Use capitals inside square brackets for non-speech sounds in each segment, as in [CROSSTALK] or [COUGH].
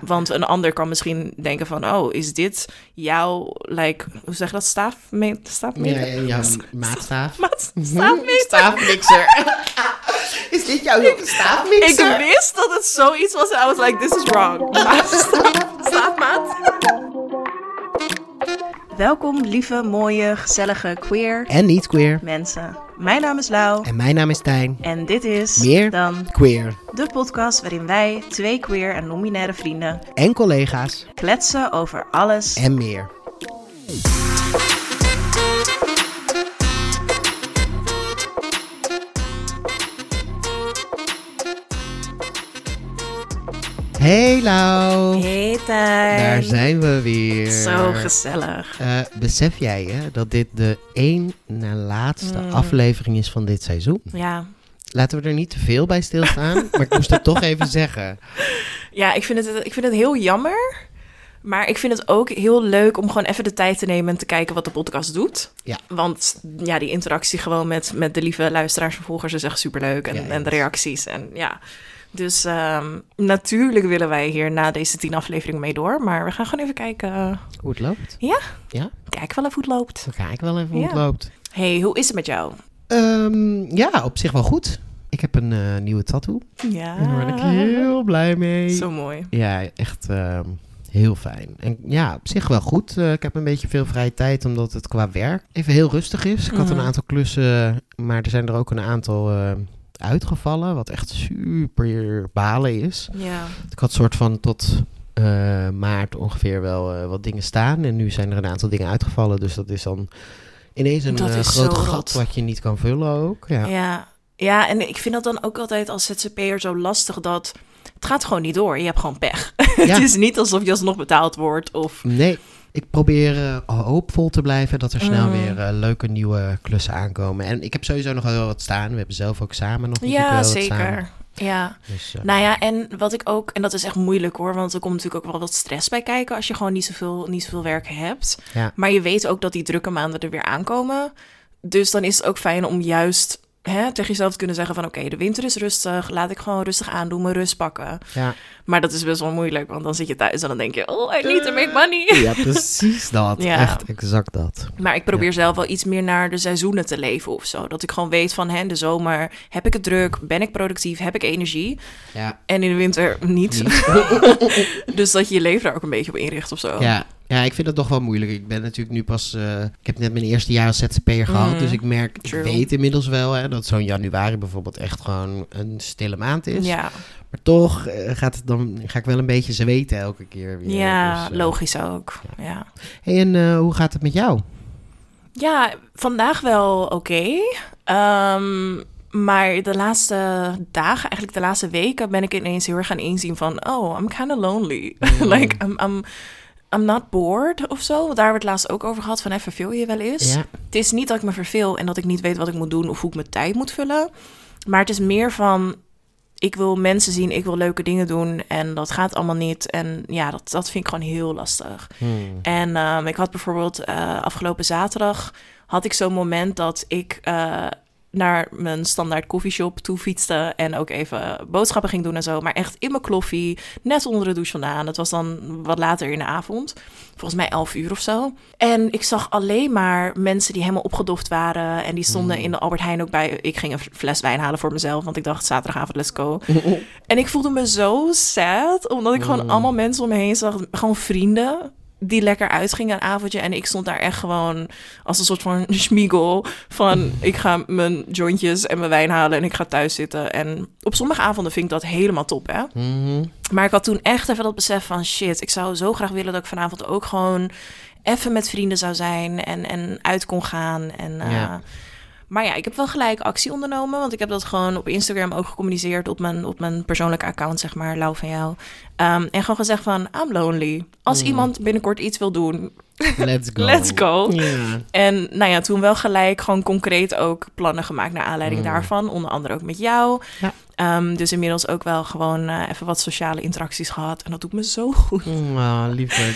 Want een ander kan misschien denken van, oh, is dit jouw, like, hoe zeg je dat, staafmeter? Ja, staafmeter? ja, ja, maatstaaf. [LAUGHS] Staafmixer. [LAUGHS] Is dit jouw Ik staafmixer? wist dat het zoiets was en I was like, this is wrong. [LAUGHS] Maatstaaf, staafmaat. Welkom, lieve, mooie, gezellige, queer En niet queer. mensen. Mijn naam is Lau En mijn naam is Tijn. en dit is Meer dan Queer. de podcast waarin wij, twee queer en non-binaire vrienden, En collega's. kletsen over alles En meer. Hey Lau. Hey Tijn. Daar zijn we weer. Zo gezellig. Eh, besef jij hè, dat dit de één na laatste Mm. aflevering is van dit seizoen? Ja. Laten we er niet te veel bij stilstaan, [LAUGHS] maar ik moest het toch even zeggen. Ja, ik vind, het, ik vind het heel jammer. Maar ik vind het ook heel leuk om gewoon even de tijd te nemen en te kijken wat de podcast doet. Ja. Want ja, die interactie gewoon met, met de lieve luisteraars en volgers is echt superleuk. En, Ja, en de reacties. En ja. Dus ehm, natuurlijk willen wij hier na deze tien afleveringen mee door. Maar we gaan gewoon even kijken. eh, Hoe het loopt? Kijk wel even hoe het loopt. Ga ik wel even hoe het Ja. loopt. hey, hoe is het met jou? Ehm, ja, op zich wel goed. Ik heb een eh, nieuwe tattoo. Ja. En daar ben ik heel blij mee. Zo mooi. Ja, echt ehm, heel fijn. En ja, op zich wel goed. Eh, ik heb een beetje veel vrije tijd, omdat het qua werk even heel rustig is. Ik had een Mhm. aantal klussen, maar er zijn er ook een aantal uitgevallen, wat echt super balen is. Ja. Ik had soort van tot eh, maart ongeveer wel eh, wat dingen staan. En nu zijn er een aantal dingen uitgevallen, dus dat is dan ineens een eh, groot gat rot. wat je niet kan vullen ook. Ja. Ja. ja, en ik vind dat dan ook altijd als ZZP'er zo lastig dat het gaat gewoon niet door. Je hebt gewoon pech. [LAUGHS] het is niet alsof je alsnog betaald wordt of... Nee, ik probeer eh, hoopvol te blijven dat er snel Mm. weer eh, leuke nieuwe klussen aankomen. En ik heb sowieso nog wel wat staan. We hebben zelf ook samen nog Ja, wel wat staan. zeker. Ja, Dus, eh, nou ja, en wat ik ook, en dat is echt moeilijk hoor, want er komt natuurlijk ook wel wat stress bij kijken als je gewoon niet zoveel, niet zoveel werk hebt. Ja. Maar je weet ook dat die drukke maanden er weer aankomen. Dus dan is het ook fijn om juist hè, tegen jezelf te kunnen zeggen van oké, de winter is rustig, laat ik gewoon rustig aandoen, mijn rust pakken. ja. Maar dat is best wel moeilijk, want dan zit je thuis en dan denk je, oh, I need to make money. ja, precies dat. [LAUGHS] Ja. Echt exact dat. Maar ik probeer zelf wel iets meer naar de seizoenen te leven of zo. Dat ik gewoon weet van, hè, de zomer heb ik het druk, ben ik productief, heb ik energie. Ja. En in de winter niet. [LAUGHS] dus dat je je leven daar ook een beetje op inricht of zo. Ja. Ja, ik vind het toch wel moeilijk. Ik ben natuurlijk nu pas... eh, ik heb net mijn eerste jaar als ZZP'er gehad. Mm, Dus ik merk, true. ik weet inmiddels wel hè, dat zo'n januari bijvoorbeeld echt gewoon een stille maand is. Ja, Maar toch eh, gaat het dan, ga ik wel een beetje zweten elke keer weer. ja Dus, eh, logisch ook. Ja. Hey, en hoe gaat het met jou? ja, vandaag wel oké. Ehm, maar de laatste dagen, eigenlijk de laatste weken, ben ik ineens heel erg gaan inzien van... Oh, I'm kind of lonely. [LAUGHS] like, I'm, I'm, I'm not bored of zo. Want Daar hebben we het laatst ook over gehad, van hey, verveel je wel eens? Ja. Het is niet dat ik me verveel en dat ik niet weet wat ik moet doen of hoe ik mijn tijd moet vullen. Maar het is meer van, ik wil mensen zien, ik wil leuke dingen doen en dat gaat allemaal niet. En ja, dat, dat vind ik gewoon heel lastig. Hmm. En ehm, ik had bijvoorbeeld eh, afgelopen zaterdag, had ik zo'n moment dat ik eh, naar mijn standaard koffieshop toe fietste en ook even boodschappen ging doen en zo. Maar echt in mijn kloffie, net onder de douche vandaan. Het was dan wat later in de avond, volgens mij 11 uur of zo. En ik zag alleen maar mensen die helemaal opgedoft waren. En die stonden Mm. in de Albert Heijn ook bij. Ik ging een fles wijn halen voor mezelf, want ik dacht zaterdagavond, let's go. [LAUGHS] En ik voelde me zo sad, omdat ik gewoon Mm. allemaal mensen om me heen zag. Gewoon vrienden die lekker uitgingen een avondje. En ik stond daar echt gewoon als een soort van [LAUGHS] schmiegel. Van ik ga mijn jointjes en mijn wijn halen en ik ga thuis zitten. En op sommige avonden vind ik dat helemaal top, hè. Mhm. Maar ik had toen echt even dat besef van shit, ik zou zo graag willen dat ik vanavond ook gewoon even met vrienden zou zijn en, en uit kon gaan. En, eh, Ja. Maar ja, ik heb wel gelijk actie ondernomen, want ik heb dat gewoon op Instagram ook gecommuniceerd op mijn, op mijn persoonlijke account, zeg maar, Lau van jou. Ehm, en gewoon gezegd van, I'm lonely. Als Mm. iemand binnenkort iets wil doen, [LAUGHS] Let's go. Let's go. En nou ja, toen wel gelijk gewoon concreet ook plannen gemaakt naar aanleiding Mm. daarvan. Onder andere ook met jou. Ja. Ehm, dus inmiddels ook wel gewoon eh, even wat sociale interacties gehad. En dat doet me zo goed. Oh,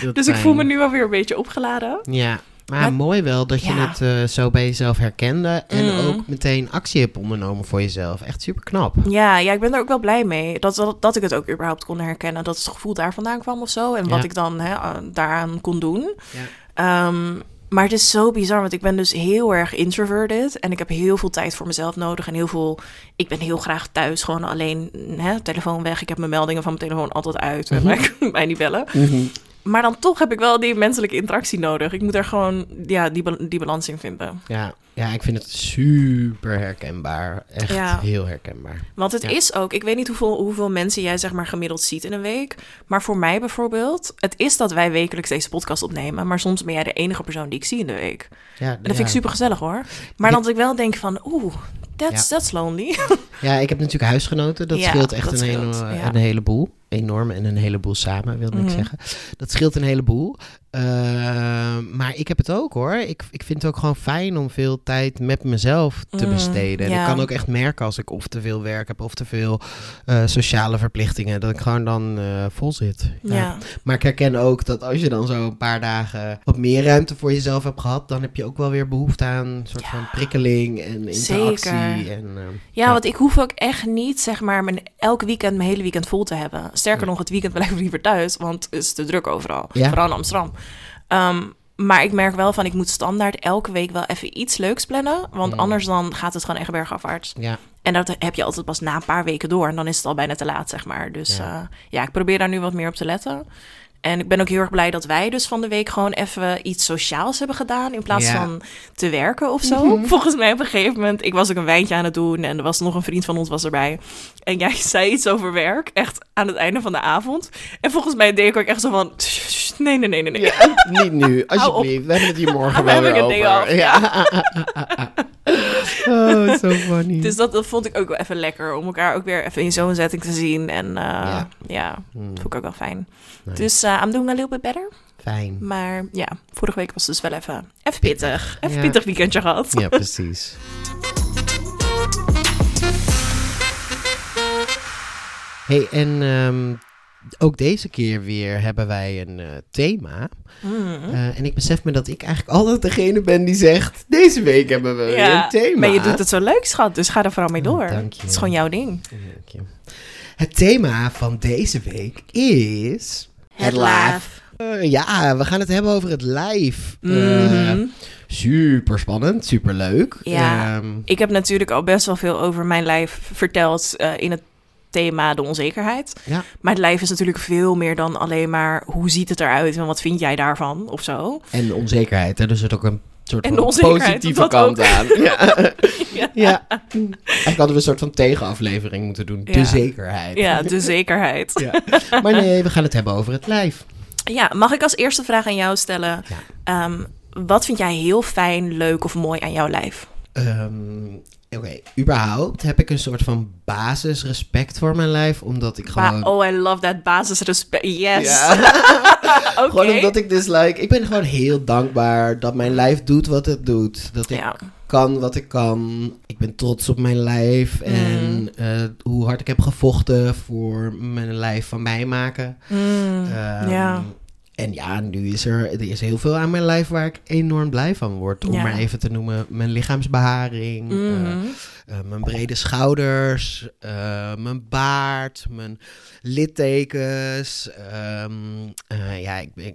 dat [LAUGHS] Dus ik voel me nu alweer een beetje opgeladen. Ja. Maar, Maar- mooi wel dat je Ja. het eh, zo bij jezelf herkende. En Mm. ook meteen actie hebt ondernomen voor jezelf. Echt super knap. Ja, ja, ik ben er ook wel blij mee. Dat, dat, dat ik het ook überhaupt kon herkennen. Dat het gevoel daar vandaan kwam of zo. En wat ik dan hè, eh, daaraan kon doen. Ja. Ehm, maar het is zo bizar, want ik ben dus heel erg introverted. En ik heb heel veel tijd voor mezelf nodig. En heel veel... Ik ben heel graag thuis, gewoon alleen hè, telefoon weg. Ik heb mijn meldingen van mijn telefoon altijd uit. Mhm. En [LAUGHS] mij, mij niet bellen. Maar dan toch heb ik wel die menselijke interactie nodig. Ik moet er gewoon ja, die, die balans in vinden. Ja, ja, ik vind het super herkenbaar. Echt Ja. heel herkenbaar. Want het Ja. is ook, ik weet niet hoeveel, hoeveel mensen jij zeg maar gemiddeld ziet in een week. Maar voor mij bijvoorbeeld, het is dat wij wekelijks deze podcast opnemen. Maar soms ben jij de enige persoon die ik zie in de week. En Ja, dat vind ik super gezellig hoor. Maar dan dat ik wel denk van, oeh, that's, that's lonely. Ja, ik heb natuurlijk huisgenoten. Dat scheelt echt dat een, scheelt, hele, een heleboel. Enorm en een heleboel samen, wilde ik Mhm. zeggen. Dat scheelt een heleboel. Uh, maar ik heb het ook hoor. Ik, ik vind het ook gewoon fijn om veel tijd met mezelf te Mm, besteden. En ja. ik kan ook echt merken als ik of te veel werk heb of te veel eh, sociale verplichtingen, dat ik gewoon dan eh, vol zit. Ja. Maar ik herken ook dat als je dan zo een paar dagen wat meer ruimte voor jezelf hebt gehad, dan heb je ook wel weer behoefte aan een soort Ja. van prikkeling en interactie. Zeker. En, eh, Ja, want ik hoef ook echt niet, zeg maar, mijn, elk weekend, mijn hele weekend vol te hebben. Sterker nog, het weekend blijf ik liever thuis, want het is te druk overal. Ja. Vooral in Amsterdam. Ehm, maar ik merk wel van, ik moet standaard elke week wel even iets leuks plannen. Want Mm. anders dan gaat het gewoon echt bergafwaarts. ja. En dat heb je altijd pas na een paar weken door. En dan is het al bijna te laat, zeg maar. Dus Ja. ja ik probeer daar nu wat meer op te letten. En ik ben ook heel erg blij dat wij dus van de week gewoon even iets sociaals hebben gedaan. In plaats Ja. van te werken of zo. Mhm. Volgens mij op een gegeven moment. Ik was ook een wijntje aan het doen. En er was nog een vriend van ons was erbij. En jij [LAUGHS] zei iets over werk. Echt aan het einde van de avond. En volgens mij deed ik ook echt zo van. Nee, nee, nee, nee. nee. Ja, niet nu, [LAUGHS] alsjeblieft. We hebben het hier morgen [LAUGHS] We wel weer over. Ja. Oh, zo funny. Dus dat, dat vond ik ook wel even lekker. Om elkaar ook weer even in zo'n setting te zien. En uh, Ja. ja. ja, Hmm, vond ik ook wel fijn. nice. Dus uh, I'm doing a little bit better. Fijn. Maar ja, vorige week was dus wel even, even pittig. Even Ja. pittig weekendje gehad. Ja, precies. [LAUGHS] hey, en ehm, ook deze keer weer hebben wij een eh, thema. Mm. Eh, en ik besef me dat ik eigenlijk altijd degene ben die zegt... Deze week hebben we weer een thema. maar je doet het zo leuk, schat. Dus ga er vooral mee Oh, door. dank je. Het is gewoon jouw ding. Dank je. Het thema van deze week is... Eh, ja, we gaan het hebben over het live. Mhm. super spannend, super leuk. Ja. Ik heb natuurlijk al best wel veel over mijn lijf verteld eh, in het thema de onzekerheid. Ja. Maar het lijf is natuurlijk veel meer dan alleen maar hoe ziet het eruit en wat vind jij daarvan of zo. En de onzekerheid, hè? dus er zit ook een soort En van positieve kant ook. aan. [LAUGHS] Ja. Ja. ja. Eigenlijk hadden we een soort van tegenaflevering moeten doen. De zekerheid. Ja, de zekerheid. Ja. Maar nee, we gaan het hebben over het lijf. Ja, mag ik als eerste vraag aan jou stellen? Ehm, wat vind jij heel fijn, leuk of mooi aan jouw lijf? Ehm, Oké, überhaupt heb ik een soort van basisrespect voor mijn lijf, omdat ik gewoon... Ba- oh, I love that basisrespect. Yes. Ja. [LAUGHS] Gewoon omdat ik dus like, ik ben gewoon heel dankbaar dat mijn lijf doet wat het doet. Dat ik Ja. kan wat ik kan. Ik ben trots op mijn lijf en eh, hoe hard ik heb gevochten voor mijn lijf van mij maken. Mm, Ehm, ja. En ja, nu is er, er is heel veel aan mijn lijf waar ik enorm blij van word. Om Ja. maar even te noemen, mijn lichaamsbeharing, eh, Mhm. eh, mijn brede schouders, eh, mijn baard, mijn littekens. ehm, eh, ja, ik, ik,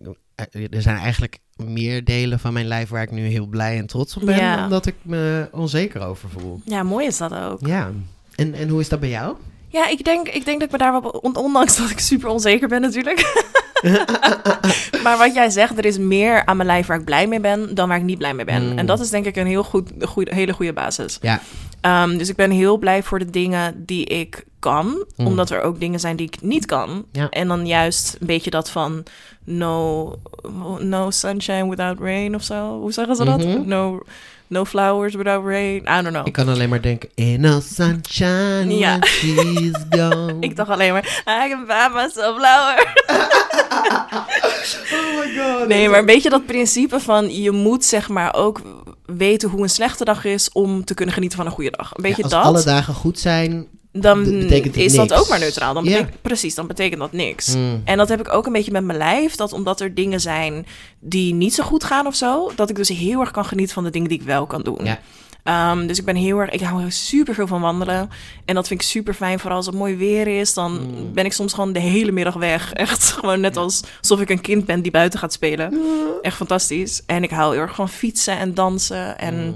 er zijn eigenlijk meer delen van mijn lijf waar ik nu heel blij en trots op ben, Ja. omdat ik me onzeker over voel. ja, mooi is dat ook. Ja, en, en hoe is dat bij jou? Ja, ik denk, ik denk dat ik me daar wel... on- Ondanks dat ik super onzeker ben natuurlijk. [LAUGHS] maar wat jij zegt, er is meer aan mijn lijf waar ik blij mee ben... dan waar ik niet blij mee ben. Mm. En dat is denk ik een heel goed, goede, hele goede basis. Ja. Ehm, dus ik ben heel blij voor de dingen die ik kan. Mm. Omdat er ook dingen zijn die ik niet kan. Ja. En dan juist een beetje dat van... No, no sunshine without rain of zo. Hoe zeggen ze dat? Mhm. No, no flowers without rain. I don't know. Ik kan alleen maar denken, in no sunshine Ja. she's [LAUGHS] gone. Ik dacht alleen maar, I can buy myself flower. [LAUGHS] oh my god. Nee, maar een beetje dat principe van je moet zeg maar ook weten hoe een slechte dag is om te kunnen genieten van een goede dag. Een beetje als dat. alle dagen goed zijn, dan is dat ook maar neutraal. Dan betekent, Precies, dan betekent dat niks. Mm. En dat heb ik ook een beetje met mijn lijf. Dat omdat er dingen zijn die niet zo goed gaan of zo, dat ik dus heel erg kan genieten van de dingen die ik wel kan doen. Ja. Ehm, dus ik ben heel erg, ik hou super veel van wandelen. En dat vind ik super fijn. Vooral als het mooi weer is, dan Mm. ben ik soms gewoon de hele middag weg. [LAUGHS] Echt gewoon net als, alsof ik een kind ben die buiten gaat spelen. Echt fantastisch. En ik hou heel erg van fietsen en dansen. En Mm.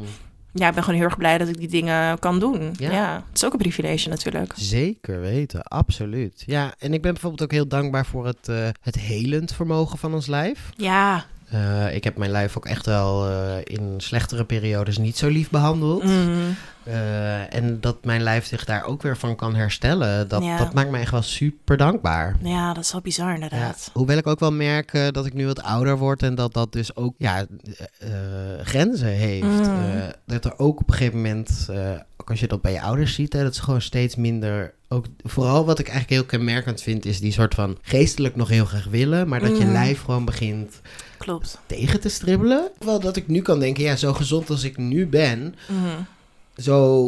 Ja, ik ben gewoon heel erg blij dat ik die dingen kan doen. Ja. Ja, het is ook een privilege natuurlijk. Zeker weten, absoluut. Ja, en ik ben bijvoorbeeld ook heel dankbaar voor het, eh, het helend vermogen van ons lijf. Ja. Eh, ik heb mijn lijf ook echt wel eh, in slechtere periodes niet zo lief behandeld. Mm. Eh, en dat mijn lijf zich daar ook weer van kan herstellen, dat, Ja. dat maakt me echt wel super dankbaar. Ja, dat is wel bizar Ja, inderdaad. hoewel ik ook wel merk dat ik nu wat ouder word en dat dat dus ook ja, grenzen heeft. Mm. Dat er ook op een gegeven moment, ook als je dat bij je ouders ziet, hè, dat ze gewoon steeds minder. Ook, vooral wat ik eigenlijk heel kenmerkend vind, is die soort van geestelijk nog heel graag willen, maar dat je Mm. lijf gewoon begint Klopt. tegen te stribbelen. Wel dat ik nu kan denken, ja, zo gezond als ik nu ben, Mhm. zo.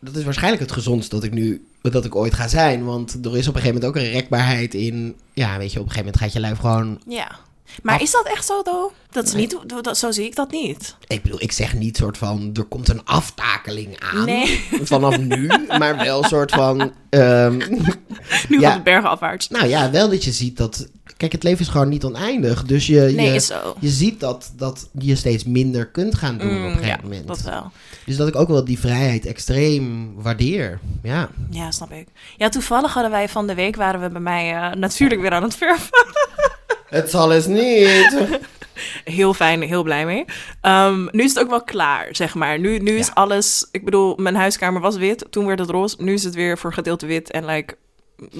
Dat is waarschijnlijk het gezondst dat ik nu dat ik ooit ga zijn. Want er is op een gegeven moment ook een rekbaarheid in. Ja, weet je, op een gegeven moment gaat je lijf gewoon Ja. Maar Af- is dat echt zo, though? Dat is Nee. niet, dat, zo zie ik dat niet. Ik bedoel, ik zeg niet soort van, er komt een aftakeling aan Nee. [LAUGHS] vanaf nu, maar wel een soort van, ehm, [LAUGHS] Nu Ja. gaat het bergen afwaarts. nou ja, wel dat je ziet dat, kijk, het leven is gewoon niet oneindig, dus je, Nee, je, je ziet dat, dat je steeds minder kunt gaan doen Mm, op een gegeven ja, moment. dat wel. Dus dat ik ook wel die vrijheid extreem waardeer, ja. Ja, snap ik. Ja, toevallig hadden wij van de week, waren we bij mij eh, natuurlijk weer aan het verven. Het zal eens niet. [LAUGHS] Heel fijn, heel blij mee. Ehm, nu is het ook wel klaar, zeg maar. Nu, nu is Ja. alles... Ik bedoel, mijn huiskamer was wit. Toen werd het roze. Nu is het weer voor gedeelte wit. En like,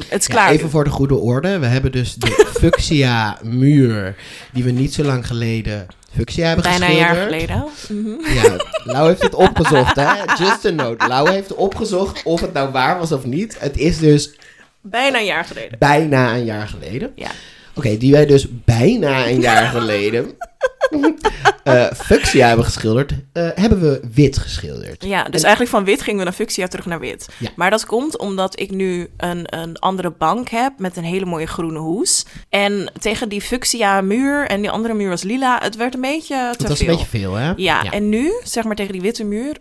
het is Ja, klaar. even voor de goede orde, we hebben dus de [LAUGHS] fuchsia muur, die we niet zo lang geleden fuchsia hebben Bijna een geschilderd. jaar geleden. Mhm. Ja, Lau heeft het opgezocht, hè? Just a note. Lau heeft opgezocht of het nou waar was of niet. Het is dus Bijna een jaar geleden. bijna een jaar geleden. Ja. Oké, die wij dus bijna een jaar [LAUGHS] geleden eh fuchsia hebben geschilderd, eh, hebben we wit geschilderd. Ja, dus En- eigenlijk van wit gingen we naar fuchsia terug naar wit. Ja. Maar dat komt omdat ik nu een, een andere bank heb met een hele mooie groene hoes. En tegen die fuchsia muur en die andere muur was lila, het werd een beetje te Dat was veel. een beetje veel, hè? Ja, en nu, zeg maar tegen die witte muur,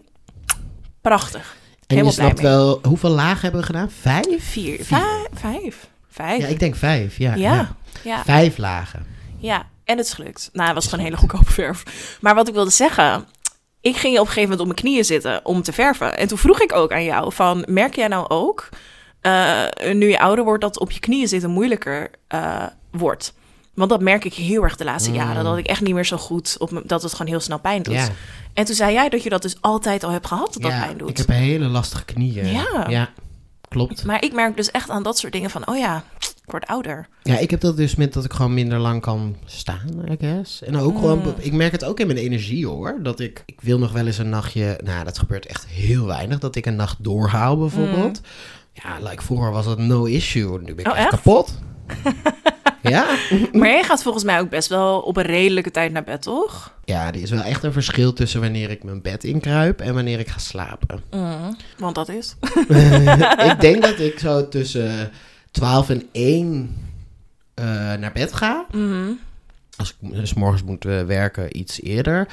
prachtig. En je helemaal blij snapt wel, hoeveel lagen hebben we gedaan? Vijf? Vier, vijf, vijf, vijf. Ja, ik denk vijf, ja. ja, ja. Ja, Vijf lagen. ja. En het is gelukt. Nou, het was gewoon hele goedkope verf. Maar wat ik wilde zeggen, ik ging op een gegeven moment op mijn knieën zitten om te verven. En toen vroeg ik ook aan jou van, merk jij nou ook, eh, nu je ouder wordt, dat op je knieën zitten moeilijker eh, wordt? Want dat merk ik heel erg de laatste Mm. jaren. Dat ik echt niet meer zo goed op dat het gewoon heel snel pijn doet. Ja, En toen zei jij dat je dat dus altijd al hebt gehad, dat dat pijn doet. ik heb hele lastige knieën. Ja. ja klopt. Maar ik merk dus echt aan dat soort dingen van, oh ja, word ouder. Ja, ik heb dat dus met dat ik gewoon minder lang kan staan, I guess. En ook Mm. gewoon, ik merk het ook in mijn energie hoor. Dat ik, ik wil nog wel eens een nachtje, nou dat gebeurt echt heel weinig, dat ik een nacht doorhaal bijvoorbeeld. Ja, like vroeger was dat no issue. Nu ben ik Mm. Oh, echt echt? kapot. [LAUGHS] ja? Maar jij gaat volgens mij ook best wel op een redelijke tijd naar bed, toch? ja, er is wel echt een verschil tussen wanneer ik mijn bed inkruip en wanneer ik ga slapen. Mm, want dat is. [LAUGHS] ik denk dat ik zo tussen 12 en 1 eh, naar bed ga. Mhm. Als ik dus morgens moet eh, werken, iets eerder.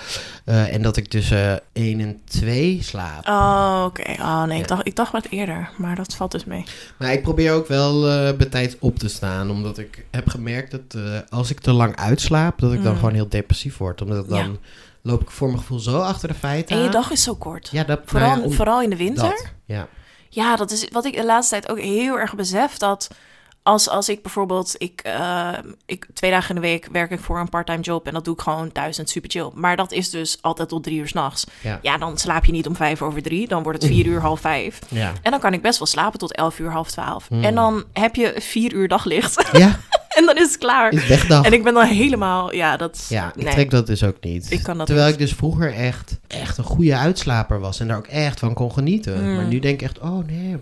Eh, en dat ik tussen 1 en 2 slaap. Oh, oké. Oh nee, Ja. ik, dacht, ik dacht wat eerder, maar dat valt dus mee. Maar ik probeer ook wel bij tijd op te staan. Omdat ik heb gemerkt dat als ik te lang uitslaap, dat ik dan Mm. gewoon heel depressief word. Omdat ik dan loop ik voor mijn gevoel zo achter de feiten En je dag is zo kort. Ja, dat, Vooral, nou ja, om- vooral in de winter. dat, ja. Ja, dat is wat ik de laatste tijd ook heel erg besef. Dat als, als ik bijvoorbeeld, ik, eh, ik, twee dagen in de week werk ik voor een parttime job en dat doe ik gewoon thuis en super chill. Maar dat is dus altijd tot drie uur s'nachts. Ja. Ja, dan slaap je niet om vijf over drie, dan wordt het vier [LAUGHS] uur, half vijf. Ja. En dan kan ik best wel slapen tot elf uur, half twaalf. Hmm. En dan heb je vier uur daglicht ja, [LAUGHS] en dan is het klaar. is wegdag. En ik ben dan helemaal, ja, dat... Ja, ik nee. trek dat dus ook niet. Ik kan dat Terwijl niet. ik dus vroeger echt, echt een goede uitslaper was en daar ook echt van kon genieten. Mm. Maar nu denk ik echt, oh nee,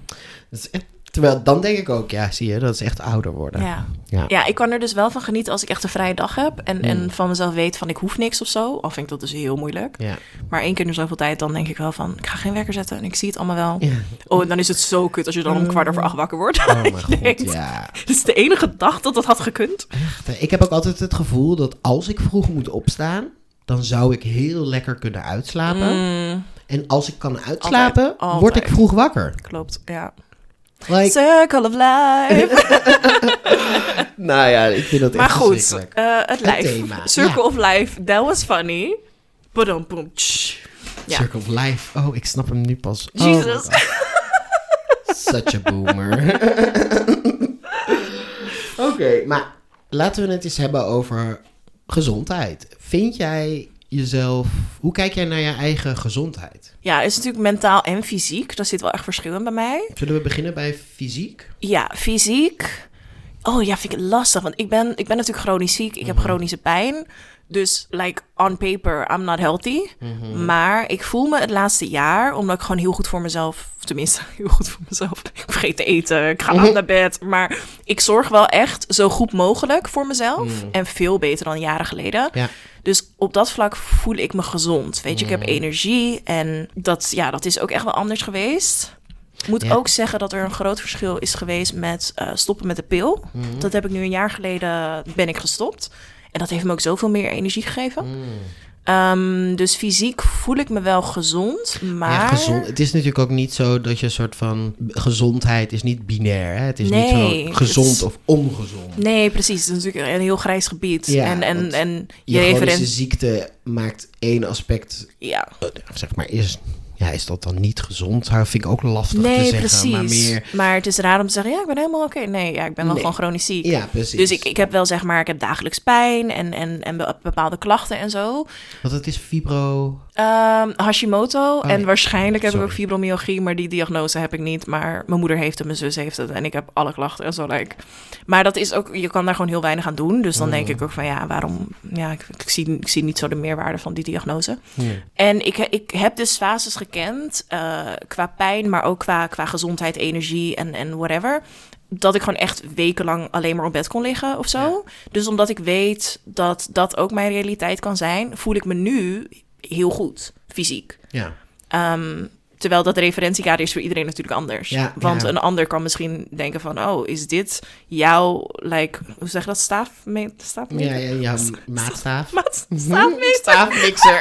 het is echt Terwijl dan denk ik ook, ja, zie je, dat is echt ouder worden. Ja. Ja. ja, ik kan er dus wel van genieten als ik echt een vrije dag heb. En, Mm. en van mezelf weet van ik hoef niks of zo. Al vind ik dat dus heel moeilijk. Ja. Maar één keer in zoveel tijd, dan denk ik wel van... ik ga geen wekker zetten en ik zie het allemaal wel. Ja. Oh, en dan is het zo kut als je dan om kwart over acht wakker wordt. Oh [LAUGHS] mijn god, ja. Dit is de enige dag dat dat had gekund. Ik heb ook altijd het gevoel dat als ik vroeg moet opstaan, dan zou ik heel lekker kunnen uitslapen. Mm, En als ik kan uitslapen, Altijd, word ik vroeg wakker. klopt, ja. Like, Circle of life. [LAUGHS] nou ja, ik vind dat echt maar goed, verschrikkelijk. eh, het lijf. thema, Circle ja. of life, that was funny. Dan boom. Ja. Circle of Life. Oh, ik snap hem nu pas. Oh Jesus. Such a boomer. [LAUGHS] Oké, maar laten we het eens hebben over gezondheid. Vind jij jezelf... Hoe kijk jij naar je eigen gezondheid? Ja, is natuurlijk mentaal en fysiek. Daar zit wel echt verschil in bij mij. Zullen we beginnen bij fysiek? Ja, fysiek. Oh ja, vind ik het lastig. Want ik ben, ik ben natuurlijk chronisch ziek. Ik heb chronische pijn. Dus, like, on paper, I'm not healthy. Maar ik voel me het laatste jaar, omdat ik gewoon heel goed voor mezelf... Tenminste, [LAUGHS] heel goed voor mezelf. Ik vergeet te eten, ik ga laat naar bed. Maar ik zorg wel echt zo goed mogelijk voor mezelf. En veel beter dan jaren geleden. Ja. Dus op dat vlak voel ik me gezond. Weet je, ik heb energie. En dat, ja, dat is ook echt wel anders geweest. Ik moet Ja. ook zeggen dat er een groot verschil is geweest met eh, stoppen met de pil. Mhm. Dat heb ik nu een jaar geleden ben ik gestopt. En dat heeft me ook zoveel meer energie gegeven. Mhm. Ehm, dus fysiek voel ik me wel gezond, maar... Ja, gezond. Het is natuurlijk ook niet zo dat je een soort van... Gezondheid is niet binair, hè? Het is Nee, niet zo gezond is- of ongezond. Nee, precies. Het is natuurlijk een heel grijs gebied. Ja, en, en, en Je je chronische ziekte maakt één aspect... Ja, eh, Zeg maar, is, ja, is dat dan niet gezond? Dat vind ik ook lastig te zeggen. precies. Maar meer... Maar het is raar om te zeggen, ja, ik ben helemaal oké. Nee, ja, ik ben wel Nee. gewoon chronisch ziek. Ja, precies. Dus ik, ik heb wel zeg maar, ik heb dagelijks pijn en, en, en be- bepaalde klachten en zo. Want het is fibro... Ehm, Hashimoto en ja. waarschijnlijk heb ik Sorry. ook fibromyalgie, maar die diagnose heb ik niet. Maar mijn moeder heeft het, mijn zus heeft het en ik heb alle klachten en zo. Like. Maar dat is ook, je kan daar gewoon heel weinig aan doen. Dus dan Mm. denk ik ook van ja, waarom? Ja, ik, ik, zie, ik zie niet zo de meerwaarde van die diagnose. En ik, ik heb dus fases gekend, eh, qua pijn, maar ook qua, qua gezondheid, energie en, en whatever. Dat ik gewoon echt wekenlang alleen maar op bed kon liggen of zo. Dus omdat ik weet dat dat ook mijn realiteit kan zijn, voel ik me nu heel goed, fysiek. ja. Ehm, terwijl dat referentiekader is voor iedereen natuurlijk anders. Ja, Want ja. een ander kan misschien denken van... oh, is dit jouw, like, hoe zeg je dat, staaf? Staafmeter? Ja, ja, ja, maatstaaf. [LAUGHS] Staafmeter? Staafmixer.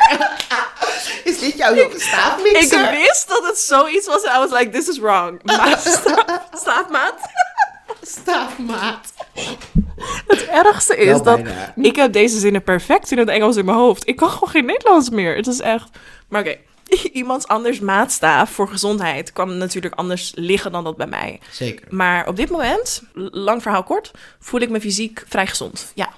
[LAUGHS] is dit jouw Ik staafmixer? wist dat het zoiets was en I was like, this is wrong. [LAUGHS] Maar staaf, staafmaat? Staafmaat. Het ergste is Wel dat bijna. ik heb deze zinnen perfect in het Engels in mijn hoofd. Ik kan gewoon geen Nederlands meer. Het is echt... Maar oké, [LAUGHS] iemands anders maatstaaf voor gezondheid kwam natuurlijk anders liggen dan dat bij mij. Zeker. Maar op dit moment, lang verhaal kort, voel ik me fysiek vrij gezond. Ja.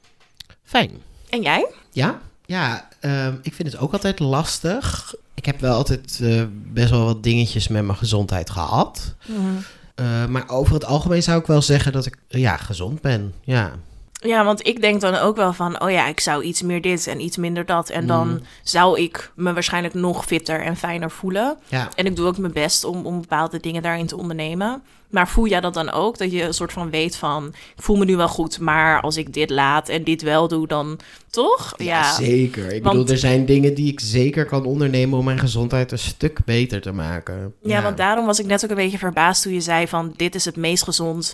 Fijn. En jij? Ja, ja ehm, ik vind het ook altijd lastig. Ik heb wel altijd eh, best wel wat dingetjes met mijn gezondheid gehad. Eh, maar over het algemeen zou ik wel zeggen dat ik eh, ja, gezond ben. Ja. Ja, want ik denk dan ook wel van, oh ja, ik zou iets meer dit en iets minder dat. En dan zou ik me waarschijnlijk nog fitter en fijner voelen. Ja. En ik doe ook mijn best om, om bepaalde dingen daarin te ondernemen. Maar voel jij dat dan ook? Dat je een soort van weet van, ik voel me nu wel goed, maar als ik dit laat en dit wel doe, dan toch? Ja, zeker. Ik Want- bedoel, er zijn dingen die ik zeker kan ondernemen om mijn gezondheid een stuk beter te maken. Ja, want daarom was ik net ook een beetje verbaasd toen je zei van, dit is het meest gezond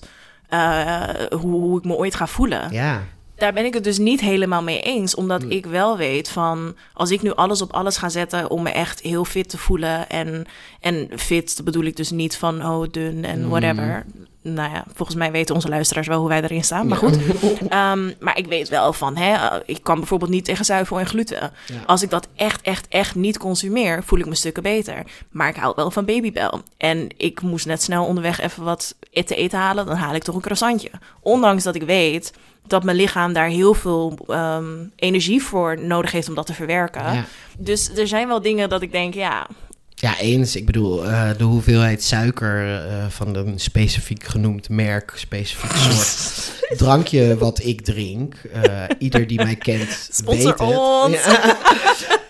eh, hoe, hoe ik me ooit ga voelen. Ja, Daar ben ik het dus niet helemaal mee eens. Omdat ik wel weet van als ik nu alles op alles ga zetten om me echt heel fit te voelen. En, en fit bedoel ik dus niet van oh dun en whatever. Nou ja, volgens mij weten onze luisteraars wel hoe wij erin staan. Maar goed. [LAUGHS] Ehm, maar ik weet wel van, hè, eh, ik kan bijvoorbeeld niet tegen zuivel en gluten. Als ik dat echt, echt, echt niet consumeer, voel ik me stukken beter. Maar ik hou wel van babybel. En ik moest net snel onderweg even wat te eten halen. Dan haal ik toch een croissantje. Ondanks dat ik weet dat mijn lichaam daar heel veel ehm, energie voor nodig heeft om dat te verwerken. Ja. Dus er zijn wel dingen dat ik denk, ja, Ja, eens. Ik bedoel, eh, de hoeveelheid suiker eh, van een specifiek genoemd merk, specifiek [LAUGHS] soort drankje wat ik drink. eh, ieder die mij kent Sponsor weet het. Ja.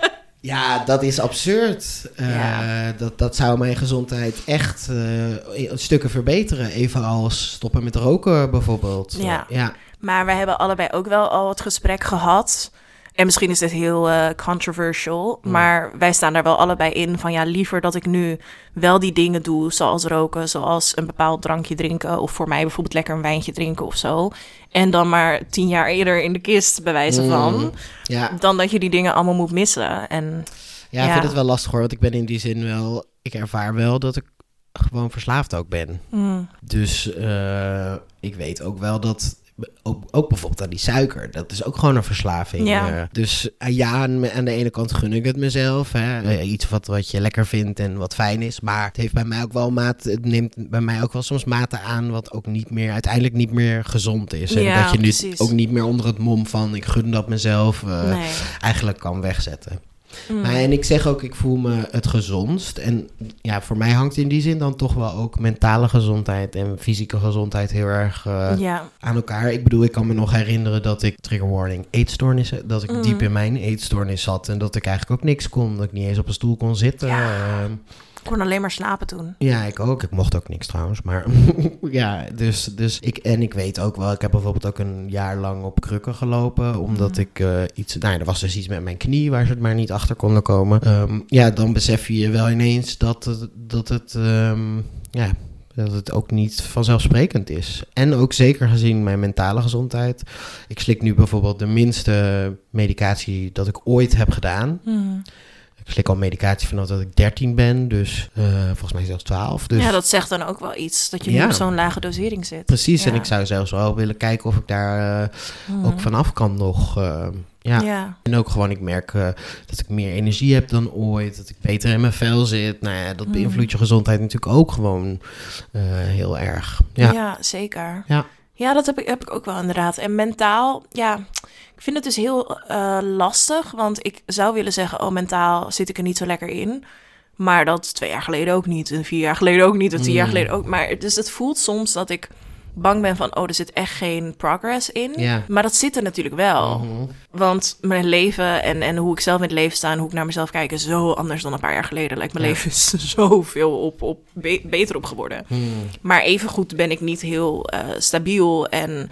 Ja, dat is absurd. Eh, dat, dat zou mijn gezondheid echt eh, stukken verbeteren. Evenals stoppen met roken bijvoorbeeld. Ja. ja. Maar wij hebben allebei ook wel al het gesprek gehad. En misschien is dit heel eh, controversial. Mm. Maar wij staan daar wel allebei in van ja, liever dat ik nu wel die dingen doe. Zoals roken, zoals een bepaald drankje drinken. Of voor mij bijvoorbeeld lekker een wijntje drinken of zo. En dan maar tien jaar eerder in de kist, bij wijze van. Mm. Ja, Dan dat je die dingen allemaal moet missen. En ja, ik vind het wel lastig hoor. Want ik ben in die zin wel... Ik ervaar wel dat ik gewoon verslaafd ook ben. mm, Dus eh, ik weet ook wel dat... Ook, ook bijvoorbeeld aan die suiker. Dat is ook gewoon een verslaving. Ja. eh. dus ja, aan, de ene kant gun ik het mezelf. Hè. Eh, iets wat, wat je lekker vindt en wat fijn is. Maar het heeft bij mij ook wel maat. Het neemt bij mij ook wel soms mate aan. Wat ook niet meer, uiteindelijk niet meer gezond is. En Ja, dat je nu precies. ook niet meer onder het mom van ik gun dat mezelf. eh, nee. eigenlijk kan wegzetten. Mm. Maar, en ik zeg ook, ik voel me het gezondst. En ja, voor mij hangt in die zin dan toch wel ook mentale gezondheid en fysieke gezondheid heel erg eh, ja, aan elkaar. Ik bedoel, ik kan me nog herinneren dat ik, trigger warning, eetstoornissen, dat ik Mhm. diep in mijn eetstoornis zat en dat ik eigenlijk ook niks kon. Dat ik niet eens op een stoel kon zitten. Ja. Ehm, kon alleen maar slapen toen. ja, ik ook. Ik mocht ook niks trouwens. Maar [LAUGHS] ja, dus, dus ik. En ik weet ook wel, ik heb bijvoorbeeld ook een jaar lang op krukken gelopen. Omdat Mhm. ik eh, iets. Nou, ja, er was dus iets met mijn knie waar ze het maar niet achter konden komen. Ehm, ja, dan besef je wel ineens dat het. Dat het ehm, ja. Dat het ook niet vanzelfsprekend is. En ook zeker gezien mijn mentale gezondheid. Ik slik nu bijvoorbeeld de minste medicatie dat ik ooit heb gedaan. Mm. Ik slik al medicatie vanaf dat ik 13 ben, dus eh, volgens mij zelfs 12. Dus Ja, dat zegt dan ook wel iets. Dat je Ja. nu op zo'n lage dosering zit. precies. En ik zou zelfs wel willen kijken of ik daar eh, ook vanaf kan nog. eh, ja. ja. En ook gewoon, ik merk dat ik meer energie heb dan ooit. Dat ik beter in mijn vel zit. Nou ja, dat Mm. beïnvloedt je gezondheid natuurlijk ook gewoon heel erg. Ja. Ja, zeker. Ja. Ja, dat heb ik, heb ik ook wel inderdaad. En mentaal, ja, ik vind het dus heel eh, lastig. Want ik zou willen zeggen, oh, mentaal zit ik er niet zo lekker in. Maar dat twee jaar geleden ook niet. En vier jaar geleden ook niet. En tien jaar Mm. geleden ook. Maar dus het voelt soms dat ik bang ben van, oh, er zit echt geen progress in. Maar dat zit er natuurlijk wel. Mhm. Want mijn leven en, en hoe ik zelf in het leven sta en hoe ik naar mezelf kijk is zo anders dan een paar jaar geleden. Lijkt mijn leven is [LAUGHS] zoveel op, op, be- beter op geworden. Hmm. Maar evengoed ben ik niet heel eh, stabiel. En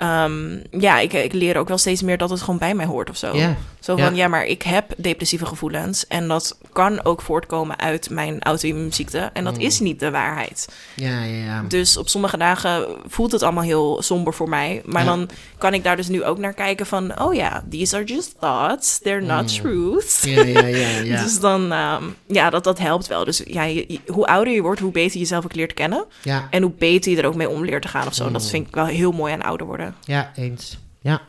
ehm, ja, ik, ik leer ook wel steeds meer dat het gewoon bij mij hoort of zo. Zo van, Ja. ja. maar ik heb depressieve gevoelens. En dat kan ook voortkomen uit mijn auto-immuunziekte. En dat Mm. is niet de waarheid. Ja, ja, ja. Dus op sommige dagen voelt het allemaal heel somber voor mij. Maar Ja. dan kan ik daar dus nu ook naar kijken van... oh ja, these are just thoughts. They're not Mm. truth. Ja, ja, ja, ja. [LAUGHS] Dus dan, ehm, ja, dat, dat helpt wel. Dus ja, je- je- hoe ouder je wordt, hoe beter je jezelf ook leert kennen. ja. En hoe beter je er ook mee om leert te gaan of zo. Mm. Dat vind ik wel heel mooi aan ouder worden. Ja, eens. Ja.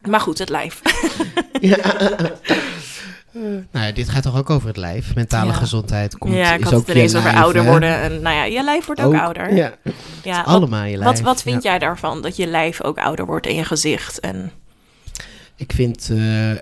Maar goed, het lijf. [LAUGHS] Nou ja, dit gaat toch ook over het lijf? Mentale Ja. gezondheid komt, ja, ik is had ook het ineens over ouder hè? worden. En nou ja, je lijf wordt ook, ouder. Ja, Ja, wat, allemaal je lijf. wat, wat vind ja. jij daarvan? Dat je lijf ook ouder wordt en je gezicht? En, Ik vind, eh, eh,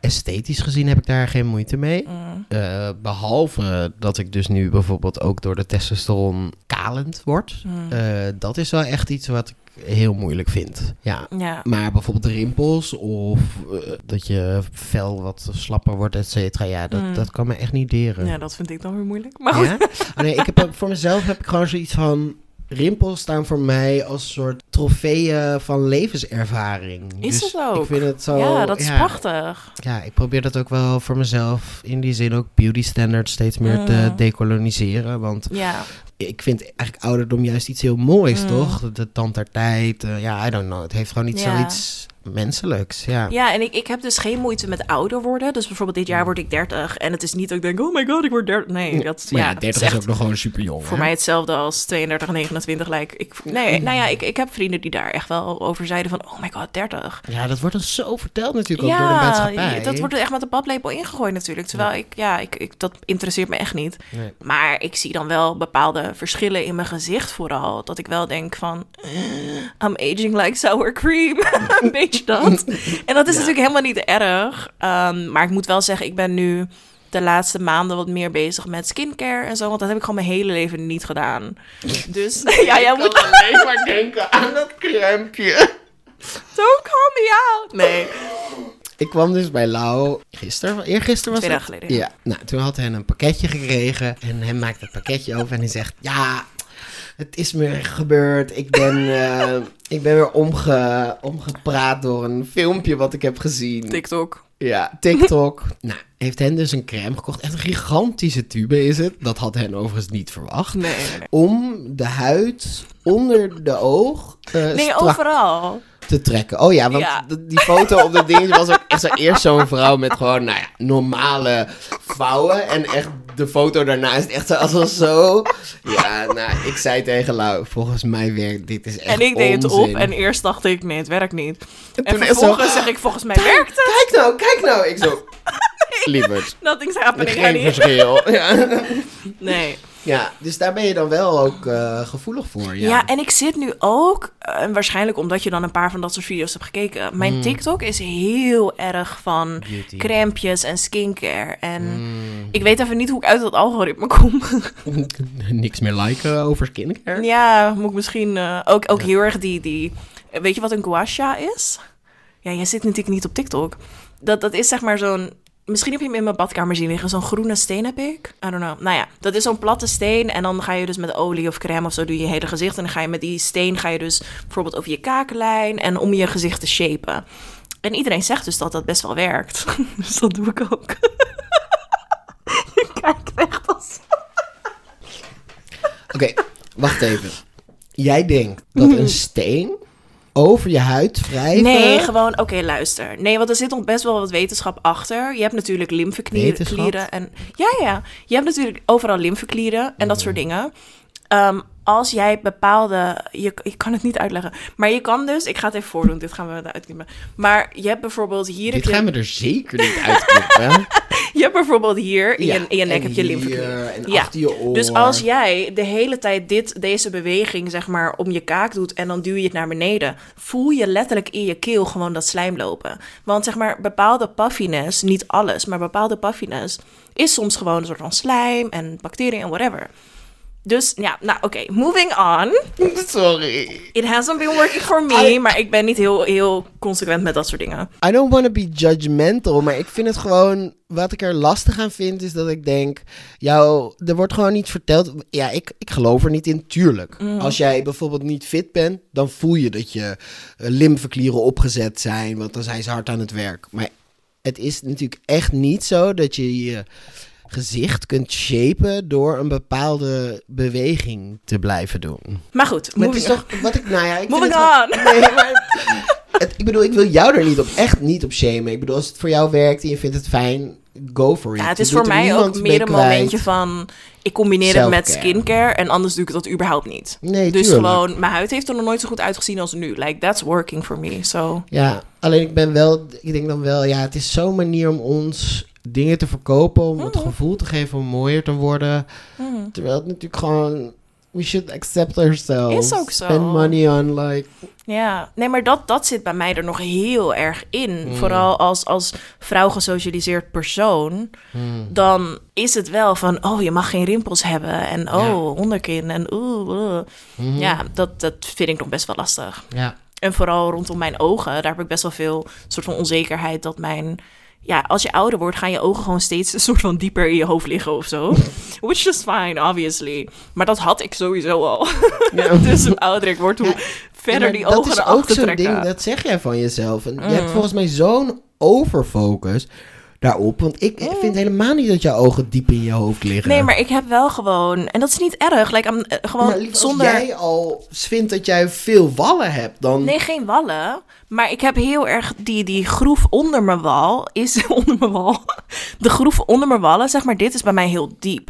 esthetisch gezien heb ik daar geen moeite mee. mm, Eh, behalve dat ik dus nu bijvoorbeeld ook door de testosteron kalend word. mm. Eh, dat is wel echt iets wat ik heel moeilijk vind. Ja. ja. Maar bijvoorbeeld rimpels of eh, dat je vel wat slapper wordt, et cetera. Ja, dat, Mm. dat kan me echt niet deren. ja, dat vind ik dan weer moeilijk. Maar. Ja? [LAUGHS] Nee, ik heb, voor mezelf heb ik gewoon zoiets van... Rimpels staan voor mij als een soort trofeeën van levenservaring. Is Dus het ook? Ik vind het zo... ja, dat is ja, prachtig. Ja, ik probeer dat ook wel voor mezelf in die zin ook beauty standards steeds meer te Mm. decoloniseren. Want Ja, ik vind eigenlijk ouderdom juist iets heel moois, Mm. toch? De, tand der tijd. eh, ja, I don't know. Het heeft gewoon iets Ja. zoiets menselijks. Ja. ja en ik, ik heb dus geen moeite met ouder worden. Dus bijvoorbeeld dit jaar word ik 30. En het is niet dat ik denk, oh my god, ik word 30. Nee, dat maar ja, ja, 30 het is, echt ook nog gewoon super jong. voor mij hetzelfde als 32 en 29 lijkt. Ik, nee, nou ja, ik, ik heb vrienden die daar echt wel over zeiden van, oh my god, 30. Ja, dat wordt dan zo verteld natuurlijk ook door de maatschappij. dat wordt er echt met de badlepel ingegooid natuurlijk. Terwijl ik, ja, ik, ik, dat interesseert me echt niet. Nee. Maar ik zie dan wel bepaalde verschillen in mijn gezicht vooral. Dat ik wel denk van, eh, I'm aging like sour cream. [LAUGHS] Een beetje dat. En dat is natuurlijk helemaal niet erg. Ehm, maar ik moet wel zeggen, ik ben nu de laatste maanden wat meer bezig met skincare en zo. Want dat heb ik gewoon mijn hele leven niet gedaan. [LAUGHS] Dus [LAUGHS] ja, jij moet alleen maar denken aan dat krempje. Don't call me out. Nee. Ik kwam dus bij Lau gisteren, eergisteren was Twee het? dagen geleden, ja. Ja, nou, toen had hij een pakketje gekregen en hij maakt het pakketje open en hij zegt, ja, het is me gebeurd. Ik ben, eh, [LAUGHS] ik ben weer omge, omgepraat door een filmpje wat ik heb gezien. TikTok. Ja, TikTok. [LAUGHS] nou, heeft hen dus een crème gekocht. Echt een gigantische tube is het. Dat had hen overigens niet verwacht. Nee, nee, nee. Om de huid onder de oog eh, Nee, strak overal. Te trekken. Oh ja, want Ja. die foto op dat dingetje was ook echt zo eerst zo'n vrouw met gewoon, nou ja, normale vouwen. En echt de foto daarna is echt zo, alsof zo. Ja, nou, ik zei tegen Lau, volgens mij werkt dit is echt En ik deed het op en eerst dacht ik, nee, het werkt niet. En, toen echt vervolgens zo, zeg ik, volgens mij werkt het. Kijk nou, kijk nou. Ik zo, [LAUGHS] lieverd. Nothing's happening, Geen honey. verschil. [LAUGHS] Ja. Nee. Ja, dus daar ben je dan wel ook eh, gevoelig voor. Ja, Ja. en ik zit nu ook, eh, waarschijnlijk omdat je dan een paar van dat soort video's hebt gekeken. Mijn TikTok is heel erg van. Beauty. crèmpjes en skincare. En Mm. ik weet even niet hoe ik uit dat algoritme [LAUGHS] kom. [LAUGHS] Niks meer liken over skincare. ja, moet ik misschien eh, ook, ook heel erg die, die... Weet je wat een gua sha is? Ja, jij zit natuurlijk niet op TikTok. Dat, dat is zeg maar zo'n... Misschien heb je hem in mijn badkamer zien liggen. Zo'n groene steen heb ik. I don't know. Nou ja, dat is zo'n platte steen. En dan ga je dus met olie of crème of zo doe je je hele gezicht. En dan ga je met die steen ga je dus bijvoorbeeld over je kakenlijn. En om je gezicht te shapen. En iedereen zegt dus dat dat best wel werkt. [LAUGHS] dus dat doe ik ook. [LAUGHS] je kijkt echt als... Oké, wacht even. Jij denkt dat een [LAUGHS] steen over je huid wrijven... Nee, gewoon, oké, luister. Nee, want er zit nog best wel wat wetenschap achter. Je hebt natuurlijk lymfeklieren en... Ja, ja. Je hebt natuurlijk overal lymfeklieren en dat soort dingen. Ehm, als jij bepaalde... Je, ik kan het niet uitleggen. Maar je kan dus... Ik ga het even voordoen. Dit gaan we eruit knippen. Maar je hebt bijvoorbeeld hier... Dit gaan we er zeker niet uitknippen. [LAUGHS] [LAUGHS] je hebt bijvoorbeeld hier in, je, in je nek heb je. En Ja. achter je oor. Dus als jij de hele tijd dit, deze beweging zeg maar om je kaak doet en dan duw je het naar beneden, voel je letterlijk in je keel gewoon dat slijm lopen. Want zeg maar bepaalde puffiness, niet alles, maar bepaalde puffiness is soms gewoon een soort van slijm en bacteriën en whatever. Dus ja, nou oké, moving on. [LAUGHS] Sorry. It hasn't been working for me, maar ik ben niet heel, heel consequent met dat soort dingen. I don't want to be judgmental, maar ik vind het gewoon... Wat ik er lastig aan vind, is dat ik denk... Jou, er wordt gewoon niet verteld... Ja, ik, ik geloof er niet in, tuurlijk. Mm. Als jij bijvoorbeeld niet fit bent, dan voel je dat je eh, lymfeklieren opgezet zijn. Want dan zijn ze hard aan het werk. Maar het is natuurlijk echt niet zo dat je je gezicht kunt shapen... door een bepaalde beweging te blijven doen. Maar goed, Maar het is toch wat ik, nou ja, ik Moving on. Nee, maar het, ik bedoel, ik wil jou er niet op, echt niet op shamen. Ik bedoel, als het voor jou werkt en je vindt het fijn, go for it. Ja, het is voor mij ook mee meer een momentje van... Ik combineer het met skincare en anders doe ik dat überhaupt niet. Nee, Dus tuurlijk. gewoon, mijn huid heeft er nog nooit zo goed uitgezien als nu. Like, that's working for me. So, Ja, alleen ik ben wel, ik denk dan wel, ja, het is zo'n manier om ons dingen te verkopen, om het Mhm. gevoel te geven om mooier te worden. mm. Terwijl het natuurlijk gewoon, we should accept ourselves. Is ook zo. Spend money on like, ja. Nee, maar dat, dat zit bij mij er nog heel erg in. Mm. Vooral als, als vrouw gesocialiseerd persoon. hmm, Dan is het wel van, oh, je mag geen rimpels hebben. En oh, Ja. onderkin. En oeh, oeh. mhm. Ja, dat, dat vind ik nog best wel lastig. ja. En vooral rondom mijn ogen, daar heb ik best wel veel soort van onzekerheid dat mijn. Ja, als je ouder wordt, gaan je ogen gewoon steeds een soort van dieper in je hoofd liggen of zo. [LAUGHS] Which is fine, obviously. Maar dat had ik sowieso al. Ja. [LAUGHS] dus hoe ouder ik word, hoe Ja, verder die dat ogen is ook zo'n trekken. ding, dat zeg jij van jezelf. En je Mm. hebt volgens mij zo'n overfocus daarop. Want ik vind helemaal niet dat jouw ogen diep in je hoofd liggen. Nee, maar ik heb wel gewoon... En dat is niet erg. Like, I'm, eh, gewoon Maar lief, zonder... als jij al vindt dat jij veel wallen hebt, dan... Nee, geen wallen. Maar ik heb heel erg die, die groef onder mijn wal. Is [LAUGHS] onder mijn wal. De groef onder mijn wallen, zeg maar, dit is bij mij heel diep.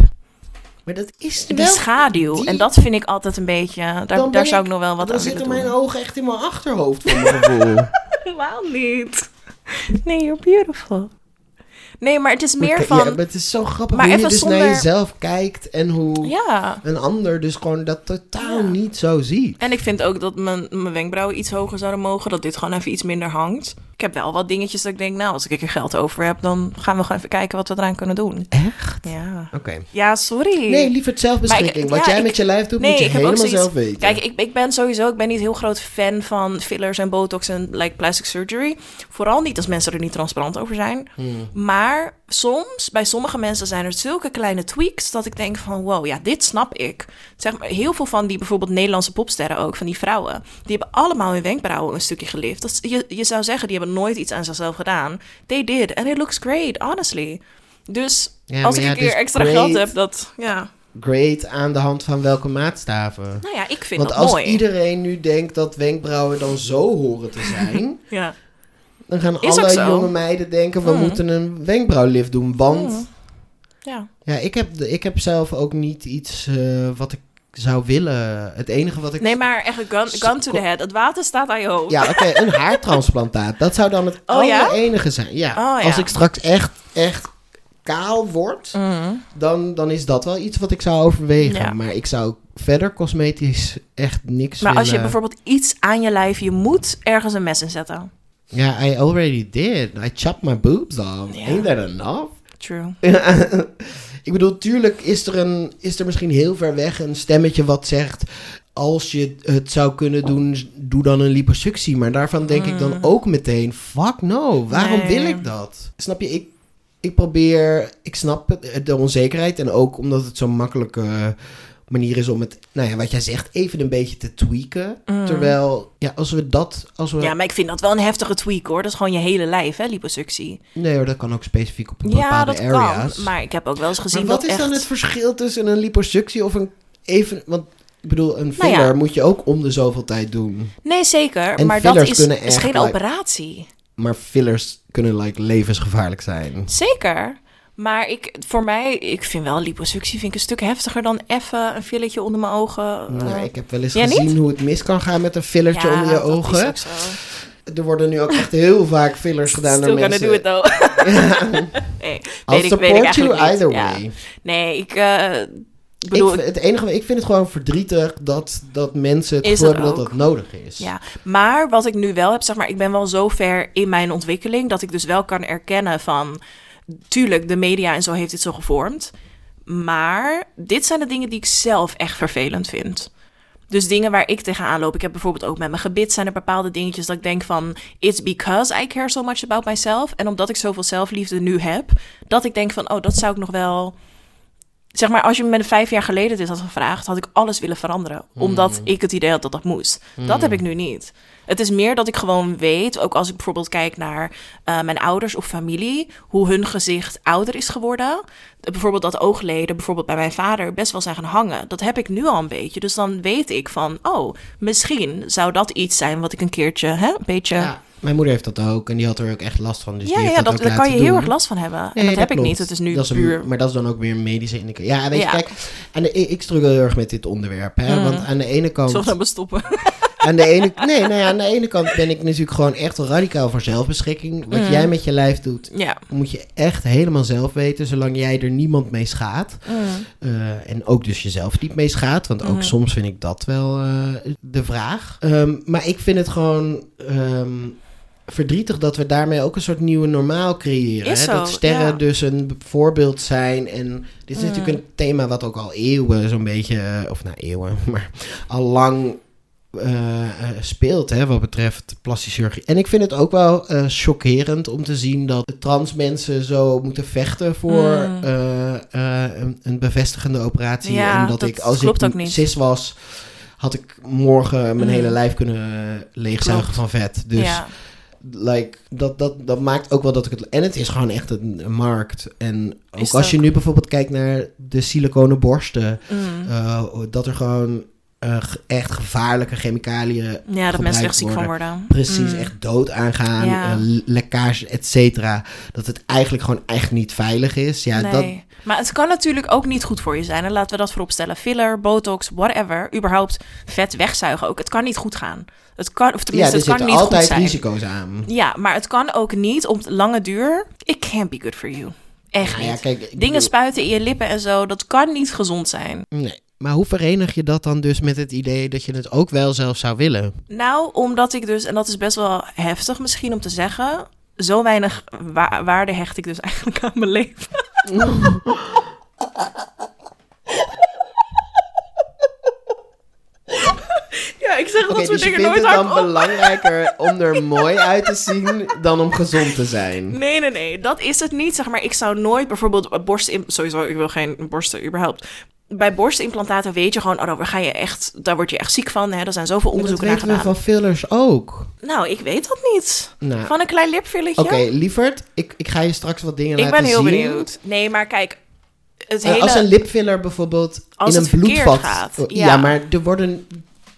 Maar dat is Die schaduw. diep. En dat vind ik altijd een beetje. Daar, Dan daar zou ik ik- nog wel wat Dan aan willen zitten doen. mijn ogen echt in mijn achterhoofd, mijn [LAUGHS] gevoel. Helemaal niet. Nee, you're beautiful. Nee, maar het is meer Ja, van... maar het is zo grappig Maar hoe je dus naar zonder- jezelf kijkt en hoe Ja. een ander dus gewoon dat totaal Ja. niet zo ziet. En ik vind ook dat mijn, mijn wenkbrauwen iets hoger zouden mogen. Dat dit gewoon even iets minder hangt. Ik heb wel wat dingetjes dat ik denk, nou, als ik er geld over heb, dan gaan we gewoon even kijken wat we eraan kunnen doen. Echt? Ja. Oké. Ja, sorry. Nee, liever het zelfbeschikking. Ik- Wat jij ik- met je lijf doet, nee, moet je helemaal zoiets- zelf weten. Kijk, ik, ik ben sowieso, ik ben niet heel groot fan van fillers en botox en like plastic surgery. Vooral niet als mensen er niet transparant over zijn. Hmm. Maar soms, bij sommige mensen zijn er zulke kleine tweaks dat ik denk van wow, ja, dit snap ik. Zeg maar, heel veel van die bijvoorbeeld Nederlandse popsterren ook, van die vrouwen, die hebben allemaal hun wenkbrauwen een stukje gelift. Dat, je, je zou zeggen, die hebben nooit iets aan zichzelf gedaan. They did, and it looks great, honestly. Dus Ja, als maar ik ja, een keer dus extra great- geld heb, dat, ja. Great aan de hand van welke maatstaven. Nou ja, ik vind Want dat als mooi. iedereen nu denkt dat wenkbrauwen dan zo horen te zijn, [LAUGHS] Ja. Dan gaan Is ook alle zo. jonge meiden denken, we Mm. moeten een wenkbrauwlift doen. Want Mm. Ja. ja, ik heb, de- ik heb zelf ook niet iets eh, wat ik zou willen. Het enige wat ik... Nee, maar echt gun, gun to the head. Het water staat aan je hoofd. Ja, oké, een [LAUGHS] haartransplantaat. Dat zou dan het Oh, ja? enige zijn. Ja, Oh, ja. als ik straks echt, echt kaal word, Mm. dan, dan is dat wel iets wat ik zou overwegen. Ja. Maar ik zou verder cosmetisch echt niks Maar als je bijvoorbeeld iets aan je lijf, je moet ergens een mes in zetten. Ja, I already did. I chopped my boobs off. Ja. Ain't that enough? True. [LAUGHS] ik bedoel, tuurlijk is er, een, is er misschien heel ver weg een stemmetje wat zegt... als je het zou kunnen doen, doe dan een liposuctie. Maar daarvan denk ik dan Mm. ook meteen... fuck no, waarom Nee. wil ik dat? Snap je, ik, ik probeer... Ik snap de onzekerheid en ook omdat het zo'n makkelijke manier is om het... Nou ja, wat jij zegt, even een beetje te tweaken. Mm. Terwijl, ja, als we dat... Als we, Ja, maar ik vind dat wel een heftige tweak hoor. Dat is gewoon je hele lijf, hè, liposuctie. Nee hoor, dat kan ook specifiek op Ja, bepaalde dat areas. kan. Maar ik heb ook wel eens gezien maar wat dat is echt... dan het verschil tussen een liposuctie of een even... Want ik bedoel, een Nou ja. filler moet je ook om de zoveel tijd doen. Nee, zeker. En maar dat is, is geen like- operatie. Maar fillers kunnen like, levensgevaarlijk zijn. Zeker. Maar ik, voor mij, ik vind wel liposuctie vind ik een stuk heftiger dan even een filletje onder mijn ogen. Nou, ik heb wel eens Ja, niet? gezien hoe het mis kan gaan met een fillertje onder je dat ogen. is ook zo. Er worden nu ook echt heel vaak fillers gedaan Still door gonna mensen. do it though. [LAUGHS] [LAUGHS] nee, I'll weet ik, weet support you niet. either way. Nee, ik eh, bedoel... ik, het enige, ik vind het gewoon verdrietig dat, dat mensen het gevoel dat hebben dat ook. dat nodig is. Ja, maar wat ik nu wel heb, zeg maar, ik ben wel zo ver in mijn ontwikkeling dat ik dus wel kan erkennen van, tuurlijk, de media en zo heeft dit zo gevormd, maar dit zijn de dingen die ik zelf echt vervelend vind. Dus dingen waar ik tegenaan loop. Ik heb bijvoorbeeld ook met mijn gebit zijn er bepaalde dingetjes dat ik denk van... It's because I care so much about myself. En omdat ik zoveel zelfliefde nu heb... dat ik denk van, oh, dat zou ik nog wel... Zeg maar, als je me vijf jaar geleden dit had gevraagd... had ik alles willen veranderen. Omdat ik het idee had dat dat moest. Dat heb ik nu niet. Het is meer dat ik gewoon weet... ook als ik bijvoorbeeld kijk naar eh, mijn ouders of familie... hoe hun gezicht ouder is geworden. Bijvoorbeeld dat oogleden, bijvoorbeeld bij mijn vader... best wel zijn gaan hangen. Dat heb ik nu al een beetje. Dus dan weet ik van... oh, misschien zou dat iets zijn wat ik een keertje... Hè, een beetje... Ja, mijn moeder heeft dat ook en die had er ook echt last van. Dus ja, ja dat, daar kan je heel erg last van hebben. en Nee, dat heb ik niet. Het is nu Dat een- puur... maar dat is dan ook weer medische indicatie. Ja, weet je, kijk, aan de, ik struggle heel erg met dit onderwerp. Hè? Mm. Want aan de ene kant... Zullen we bestoppen? Aan de, ene, nee, nee, aan de ene kant ben ik natuurlijk gewoon echt wel radicaal voor zelfbeschikking. Wat Mm. jij met je lijf doet, ja. moet je echt helemaal zelf weten. Zolang jij er niemand mee schaadt. Mm. Eh, en ook dus jezelf niet mee schaadt. Want ook Mhm. soms vind ik dat wel eh, de vraag. Ehm, maar ik vind het gewoon ehm, verdrietig dat we daarmee ook een soort nieuwe normaal creëren. Hè? dat sterren ja. dus een voorbeeld zijn. En dit is Mm. natuurlijk een thema wat ook al eeuwen zo'n beetje... eh, Of nou eeuwen, [LAUGHS] maar al lang... eh, eh, speelt hè, wat betreft plastische chirurgie. En ik vind het ook wel eh, chockerend om te zien dat trans mensen zo moeten vechten voor Mm. eh, eh, een, een bevestigende operatie. Ja, en dat, dat ik, als ik ook niet. cis was, had ik morgen mijn Mm. hele lijf kunnen leegzuigen Klopt. van vet. Dus ja. like, dat, dat, dat maakt ook wel dat ik het... En het is gewoon echt een, een markt. En ook als je nu bijvoorbeeld kijkt naar de siliconen borsten... Mm. eh, dat er gewoon eh, echt gevaarlijke chemicaliën Ja, dat mensen echt ziek van worden. Precies, Mm. echt dood aangaan, Ja. le- lekkage, et cetera. Dat het eigenlijk gewoon echt niet veilig is. Ja, nee. dat, Maar het kan natuurlijk ook niet goed voor je zijn. En laten we dat vooropstellen. Filler, botox, whatever. Überhaupt vet wegzuigen ook. Het kan niet goed gaan. Het kan, of ja, tenminste, er het kan niet altijd goed zijn. risico's aan. Ja, maar het kan ook niet op lange duur. It can't be good for you. Echt Nou ja, niet. kijk, ik Dingen bedoel- spuiten in je lippen en zo, dat kan niet gezond zijn. Nee. Maar hoe verenig je dat dan dus met het idee dat je het ook wel zelf zou willen? Nou, omdat ik dus, en dat is best wel heftig misschien om te zeggen, zo weinig wa- waarde hecht ik dus [LAUGHS] eigenlijk aan mijn leven. [LAUGHS] ja, ik zeg dat soort dus je dingen vindt nooit het dan hardop. [LAUGHS] belangrijker om er mooi uit te zien dan om gezond te zijn? Nee, nee, nee, dat is het niet. Zeg maar, ik zou nooit bijvoorbeeld borsten... Sowieso, ik wil geen borsten überhaupt. Bij borstimplantaten weet je gewoon, oh, daar, ga je echt, daar word je echt ziek van. Hè? Er zijn zoveel onderzoeken naar gedaan. van fillers ook. Nou, ik weet dat niet. Nou, Van een klein lipfilletje? Oké, lieverd, ik, ik ga je straks wat dingen Ik laten ben heel zien. benieuwd. Nee, maar kijk, het Eh, hele... Als een lipfiller bijvoorbeeld Als in een bloedvat... gaat, Oh, ja. ja. maar er worden...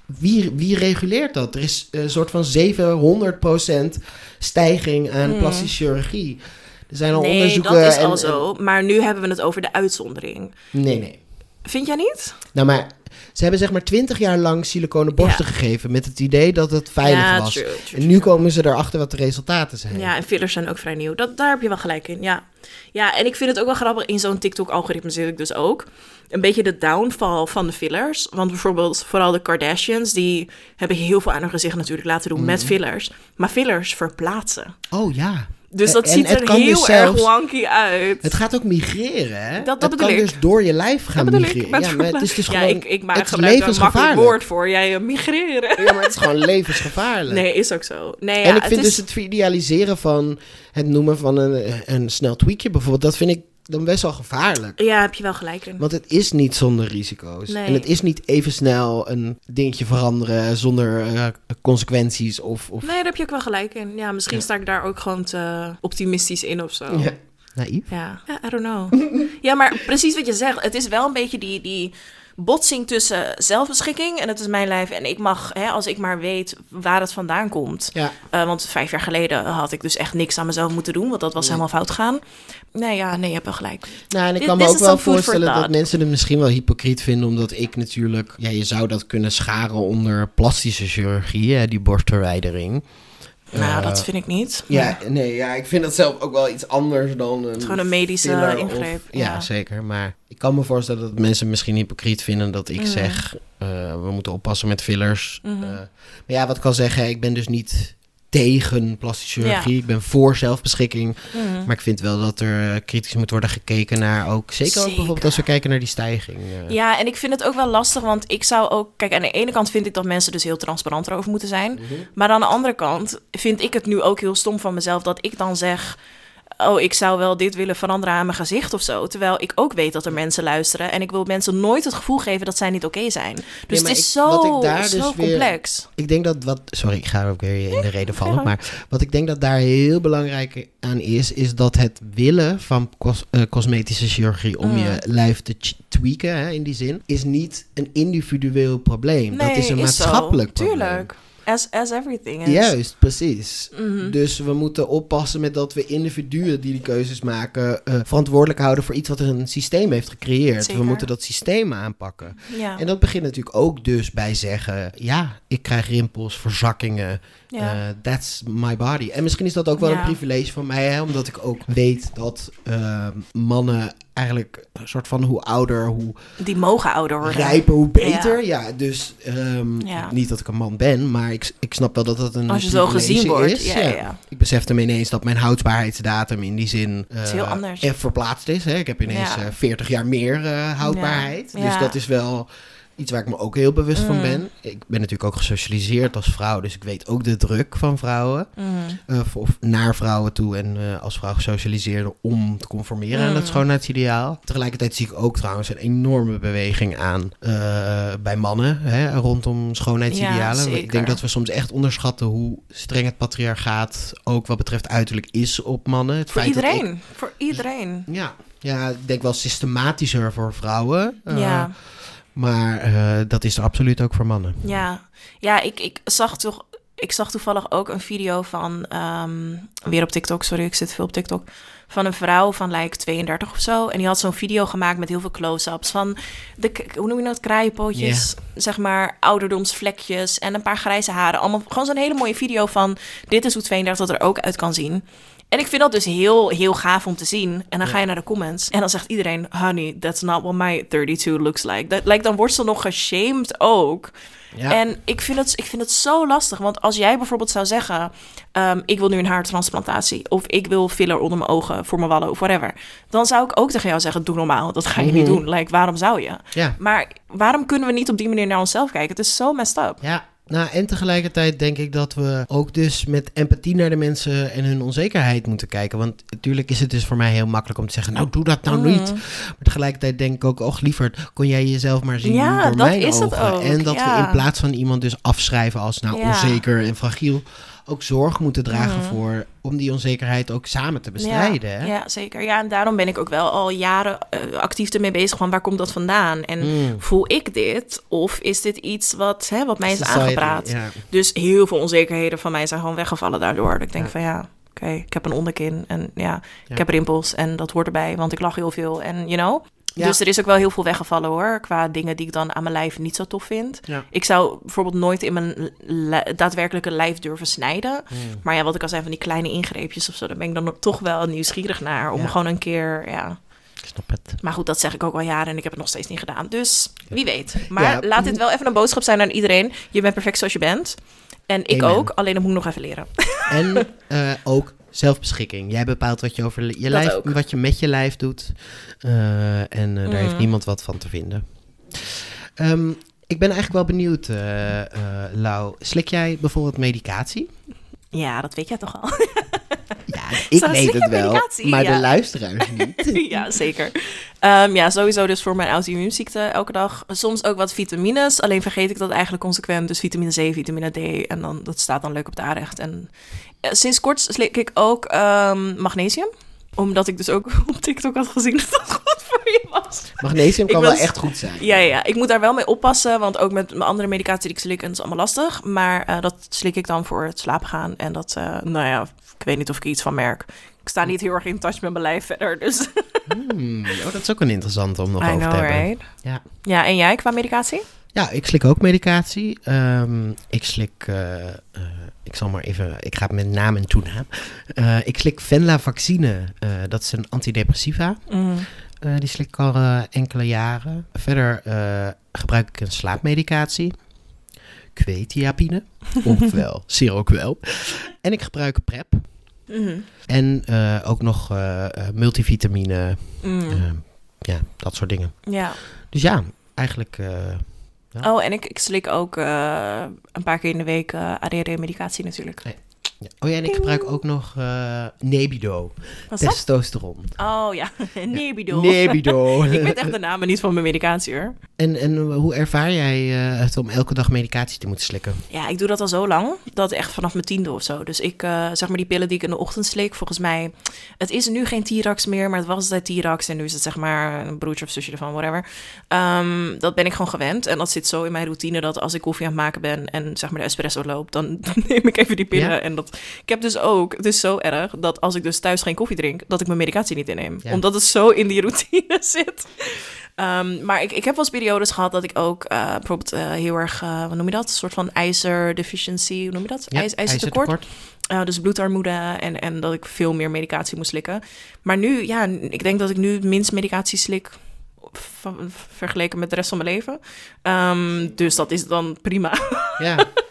Wie, wie reguleert dat? Er is een soort van 700% stijging aan Hmm. plastische chirurgie. Er zijn al nee, onderzoeken... dat is en- al zo. Maar nu hebben we het over de uitzondering. nee, nee. Vind jij niet? Nou, maar ze hebben zeg maar 20 jaar lang siliconen borsten Ja. gegeven... met het idee dat het veilig ja, was. true, true, En nu komen ze erachter wat de resultaten zijn. Ja, en fillers zijn ook vrij nieuw. Dat, daar heb je wel gelijk in, ja. Ja, en ik vind het ook wel grappig. In zo'n TikTok-algoritme zit ik dus ook. Een beetje de downfall van de fillers. Want bijvoorbeeld vooral de Kardashians... die hebben heel veel aan hun gezicht natuurlijk laten doen Mhm. met fillers. Maar fillers verplaatsen. Oh ja. Dus dat En ziet er heel dus erg wonky uit. Het gaat ook migreren, hè? Dat- dat het kan ik. dus door je lijf gaan Dat ik. migreren. met ja, maar het is dus gewoon... ja, ik, ik maak het van een makkelijk levensgevaarlijk. woord voor. Jij eh, migreren. Ja, maar het is gewoon levensgevaarlijk. Nee, is ook zo. Nee, en ja, ik vind het dus het idealiseren van het noemen van een, een snel tweakje bijvoorbeeld, dat vind ik dan best wel gevaarlijk. Ja, heb je wel gelijk in. Want het is niet zonder risico's. Nee. En het is niet even snel een dingetje veranderen zonder eh, consequenties of... of Nee, daar heb je ook wel gelijk in. Ja, misschien Ja. sta ik daar ook gewoon te optimistisch in of zo. Ja, naïef. Ja, ja I don't know. [LAUGHS] ja, maar precies wat je zegt. Het is wel een beetje die, die botsing tussen zelfbeschikking en het is mijn lijf. En ik mag, hè, als ik maar weet waar het vandaan komt. Ja. Eh, want vijf jaar geleden had ik dus echt niks aan mezelf moeten doen, want dat was Nee. helemaal fout gaan. Nee, ja, nee, je hebt wel gelijk. Nou, en ik kan me ook wel voorstellen dat mensen het misschien wel hypocriet vinden, omdat ik natuurlijk, ja, je zou dat kunnen scharen onder plastische chirurgie, hè, die borstverwijdering. Nou, Eh, dat vind ik niet. Ja, nee, ja, ik vind dat zelf ook wel iets anders dan een... Gewoon een medische of- ingreep. ja, ja. zeker. Maar ik kan me voorstellen dat mensen misschien hypocriet vinden dat ik Mhm. zeg... eh, we moeten oppassen met fillers. Mhm. Eh, maar ja, wat ik kan zeggen, ik ben dus niet tegen plastische chirurgie. Ja. Ik ben voor zelfbeschikking. Mhm. Maar ik vind wel dat er eh, kritisch moet worden gekeken naar ook... Zeker, ook bijvoorbeeld als we kijken naar die stijging. eh. Ja, en ik vind het ook wel lastig, want ik zou ook... Kijk, aan de ene kant vind ik dat mensen dus heel transparant erover moeten zijn. Mhm. Maar aan de andere kant vind ik het nu ook heel stom van mezelf dat ik dan zeg... Oh, ik zou wel dit willen veranderen aan mijn gezicht of zo. Terwijl ik ook weet dat er mensen luisteren. En ik wil mensen nooit het gevoel geven dat zij niet oké zijn. Dus het is ik- zo, dus zo weer- complex. Ik denk dat wat. Sorry, ik ga ook weer in de reden vallen. ja. Maar wat ik denk dat daar heel belangrijk aan is, is dat het willen van cos- eh, cosmetische chirurgie om Mm. je lijf te tweaken, hè, in die zin, is niet een individueel probleem. dat is een maatschappelijk probleem. Tuurlijk. As, as everything is. Juist, precies. Mhm. Dus we moeten oppassen met dat we individuen die die keuzes maken eh, verantwoordelijk houden voor iets wat een systeem heeft gecreëerd. Zeker. We moeten dat systeem aanpakken. Ja. En dat begint natuurlijk ook dus bij zeggen: ja, ik krijg rimpels, verzakkingen. Ja. eh, that's my body. En misschien is dat ook wel een privilege van mij, hè, omdat ik ook weet dat eh, mannen eigenlijk een soort van hoe ouder, hoe Die mogen ouder worden. rijper, hoe beter. Ja, dus ehm, Ja. niet dat ik een man ben, maar ik, ik snap wel dat dat een Als je zo gezien wordt. is. Ja. Ik besefte me ineens dat mijn houdbaarheidsdatum in die zin eh, is heel anders. verplaatst is. Hè. Ik heb ineens Ja. eh, 40 jaar meer houdbaarheid. Dus dat is wel iets waar ik me ook heel bewust van Mm. ben. Ik ben natuurlijk ook gesocialiseerd als vrouw, dus ik weet ook de druk van vrouwen. Mhm. eh, of, naar vrouwen toe en eh, als vrouw gesocialiseerd om te conformeren aan Mm. dat schoonheidsideaal. Tegelijkertijd zie ik ook trouwens een enorme beweging aan eh, bij mannen hè, rondom schoonheidsidealen. Ja, ik denk dat we soms echt onderschatten hoe streng het patriarchaat ook wat betreft uiterlijk is op mannen. Het Voor feit dat ik- iedereen. Voor iedereen. ja, ja, ik denk wel systematischer voor vrouwen. Ja. Maar eh, dat is er absoluut ook voor mannen. Ja, ja ik, ik, zag toch, ik zag toevallig ook een video van, ehm, weer op TikTok, sorry, ik zit veel op TikTok, van een vrouw van like 32 of zo. En die had zo'n video gemaakt met heel veel close-ups van de, hoe noem je dat, kraaienpootjes, zeg maar, ouderdomsvlekjes en een paar grijze haren. Allemaal gewoon zo'n hele mooie video van dit is hoe 32 er ook uit kan zien. En ik vind dat dus heel, heel gaaf om te zien. En dan ga je naar de comments. En dan zegt iedereen: Honey, that's not what my 32 looks like. Dat, like dan wordt ze nog geshamed ook. Ja. En ik vind, het, ik vind het zo lastig. Want als jij bijvoorbeeld zou zeggen: ehm, Ik wil nu een haartransplantatie. Of ik wil filler onder mijn ogen voor mijn wallen of whatever. Dan zou ik ook tegen jou zeggen: Doe normaal. Dat ga je niet Mhm. doen. Like, waarom zou je? ja. Maar waarom kunnen we niet op die manier naar onszelf kijken? Het is zo messed up. Ja, nou en tegelijkertijd denk ik dat we ook dus met empathie naar de mensen en hun onzekerheid moeten kijken. Want natuurlijk is het dus voor mij heel makkelijk om te zeggen, nou doe dat nou niet. Mm. Maar tegelijkertijd denk ik ook, och liever kon jij jezelf maar zien Ja, door dat mijn is het ogen. ook, En dat we in plaats van iemand dus afschrijven als nou Ja. onzeker en fragiel, ook zorg moeten dragen Mhm. voor om die onzekerheid ook samen te bestrijden. Ja, ja, zeker. Ja, en daarom ben ik ook wel al jaren eh, actief ermee bezig. Van waar komt dat vandaan? En Mm. voel ik dit? Of is dit iets wat, hè, wat mij is Society, aangepraat? Ja. Dus heel veel onzekerheden van mij zijn gewoon weggevallen daardoor. Dat ik denk Ja. van ja, oké, ik heb een onderkin en ja, Ja. ik heb rimpels en dat hoort erbij, want ik lach heel veel en you know. Ja. Dus er is ook wel heel veel weggevallen hoor, qua dingen die ik dan aan mijn lijf niet zo tof vind. Ja. Ik zou bijvoorbeeld nooit in mijn li- daadwerkelijke lijf durven snijden. Mm. Maar ja, wat ik al zei van die kleine ingreepjes of zo, daar ben ik dan toch wel nieuwsgierig naar. Om Ja. gewoon een keer, ja. Ik snap het. Maar goed, dat zeg ik ook al jaren en ik heb het nog steeds niet gedaan. Dus wie weet. Maar laat dit wel even een boodschap zijn aan iedereen. Je bent perfect zoals je bent. En ik Amen. ook, alleen dat moet ik nog even leren. En [LAUGHS] eh, ook zelfbeschikking. Jij bepaalt wat je over je Dat lijf, ook. wat je met je lijf doet. Eh, en eh, daar heeft Mhm. niemand wat van te vinden. Ehm, ik ben eigenlijk wel benieuwd, eh, eh, Lau. Slik jij bijvoorbeeld medicatie? Ja, dat weet jij toch al. Ik weet het wel, maar Ja. [LAUGHS] de luisteraars niet. [LAUGHS] ja, zeker. Ehm, ja, sowieso dus voor mijn auto-immuunziekte elke dag. Soms ook wat vitamines, alleen vergeet ik dat eigenlijk consequent. Dus vitamine C, vitamine D en dan, dat staat dan leuk op de aanrecht. En eh, sinds kort slik ik ook ehm, magnesium. Omdat ik dus ook [LAUGHS] op TikTok had gezien dat dat goed voor je was. Magnesium kan was- wel echt goed zijn. Ja, ja, ik moet daar wel mee oppassen, want ook met mijn andere medicatie die ik slik, en dat is allemaal lastig. Maar eh, dat slik ik dan voor het slapen gaan. En dat, eh, nou ja, ik weet niet of ik iets van merk. Ik sta niet heel erg in touch met mijn lijf verder, dus... Hmm, oh, dat is ook een interessante om nog I over know, te hebben. right? Ja. Ja, en jij qua medicatie? Ja, ik slik ook medicatie. Ehm, ik slik, eh, ik zal maar even, ik ga met naam en toenaam. Ik slik Venlafaxine, eh dat is een antidepressiva. Mm. Eh, die slik ik al eh, enkele jaren. Verder eh, gebruik ik een slaapmedicatie. Quetiapine, [LAUGHS] ofwel Seroquel. En ik gebruik PrEP. Mhm. En ook nog multivitamine, Mm. eh, ja, dat soort dingen. Ja. Dus ja, eigenlijk... Ja. Oh, en ik, ik slik ook een paar keer in de week ADHD-medicatie natuurlijk. Ja. Oh ja, en ik gebruik ook nog eh, Nebido, testosteron. Oh ja, [LAUGHS] Nebido. Nebido. [LAUGHS] ik weet echt de namen niet van mijn medicatie hoor. en, en hoe ervaar jij eh, het om elke dag medicatie te moeten slikken? Ja, ik doe dat al zo lang. Dat echt vanaf mijn tiende of zo. Dus ik, eh, zeg maar die pillen die ik in de ochtend slik, volgens mij... Het is nu geen Tirax meer, maar het was altijd Tirax. En nu is het zeg maar een broertje of zusje ervan, whatever. Ehm, dat ben ik gewoon gewend. En dat zit zo in mijn routine dat als ik koffie aan het maken ben... en zeg maar de espresso loopt, dan [LAUGHS] neem ik even die pillen. Ja. En dat, ik heb dus ook, het is zo erg... dat als ik dus thuis geen koffie drink, dat ik mijn medicatie niet inneem. Ja. Omdat het zo in die routine [LAUGHS] zit. Ehm, maar ik, ik heb wel eens periodes gehad dat ik ook eh, bijvoorbeeld eh, heel erg, eh, wat noem je dat? Een soort van ijzerdeficiency, hoe noem je dat? Ja, IJs, ijzertekort. Dus bloedarmoede en, en dat ik veel meer medicatie moest slikken. Maar nu, ja, ik denk dat ik nu het minst medicatie slik vergeleken met de rest van mijn leven. Ehm, dus dat is dan prima. Ja. [LAUGHS]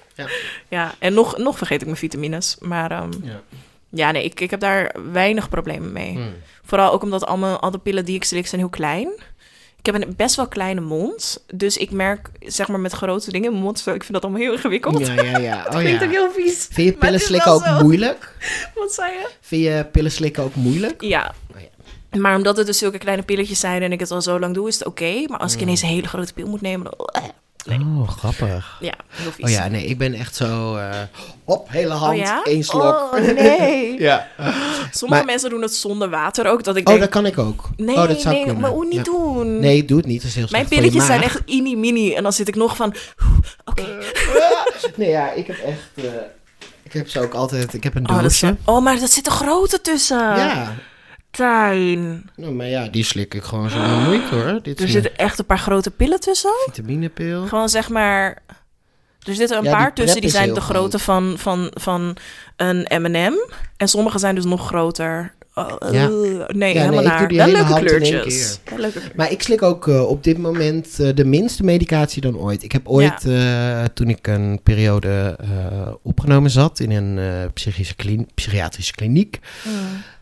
ja, en nog, nog vergeet ik mijn vitamines. Maar ehm, ja. ja, nee, ik, ik heb daar weinig problemen mee. Hmm. Vooral ook omdat al, mijn, al de pillen die ik slik zijn heel klein. Ik heb een best wel kleine mond. Dus ik merk, zeg maar, met grote dingen in mijn mond. Zo, ik vind dat allemaal heel ingewikkeld. Ja, ja, ja. [LAUGHS] Oh, Klinkt ook ja. heel vies. Vind je pillen slikken ook zo. moeilijk? [LAUGHS] Wat zei je? Vind je pillen slikken ook moeilijk? Ja. Oh, ja. Maar omdat het dus zulke kleine pilletjes zijn en ik het al zo lang doe, is het oké. Maar als ik Mm. ineens een hele grote pil moet nemen, dan... Nee. Oh, grappig. Ja, heel vies. Oh ja, nee, ik ben echt zo... eh, op, hele hand, Oh ja? één slok. Oh, nee. [LAUGHS] ja. Sommige Maar- mensen doen het zonder water ook. Dat ik Oh, denk, dat kan ik ook. nee, oh, dat zou nee, kunnen. maar hoe niet Ja. doen? Nee, doe het niet. Dat is heel Mijn pilletjes zijn echt mini-mini. En dan zit ik nog van, oké. Nee, ja, ik heb echt... eh, ik heb ze ook altijd... Ik heb een Oh, dat doosje. oh, maar er zit een grote tussen. ja. Tijn. Nou, maar ja, die slik ik gewoon zo moeite hoor. Dit Er zitten echt een paar grote pillen tussen. vitaminepil. Gewoon zeg maar... Er zitten een Ja, die paar tussen die zijn de grootte van, van, van een M&M. En sommige zijn dus nog groter. Oh, Ja. eh, nee, nee, helemaal naar. Wel hele leuke kleurtjes. Wel leuke kleur- Maar ik slik ook eh, op dit moment eh, de minste medicatie dan ooit. Ik heb ooit, toen ik een periode opgenomen zat in een psychische klin- psychiatrische kliniek, Mm,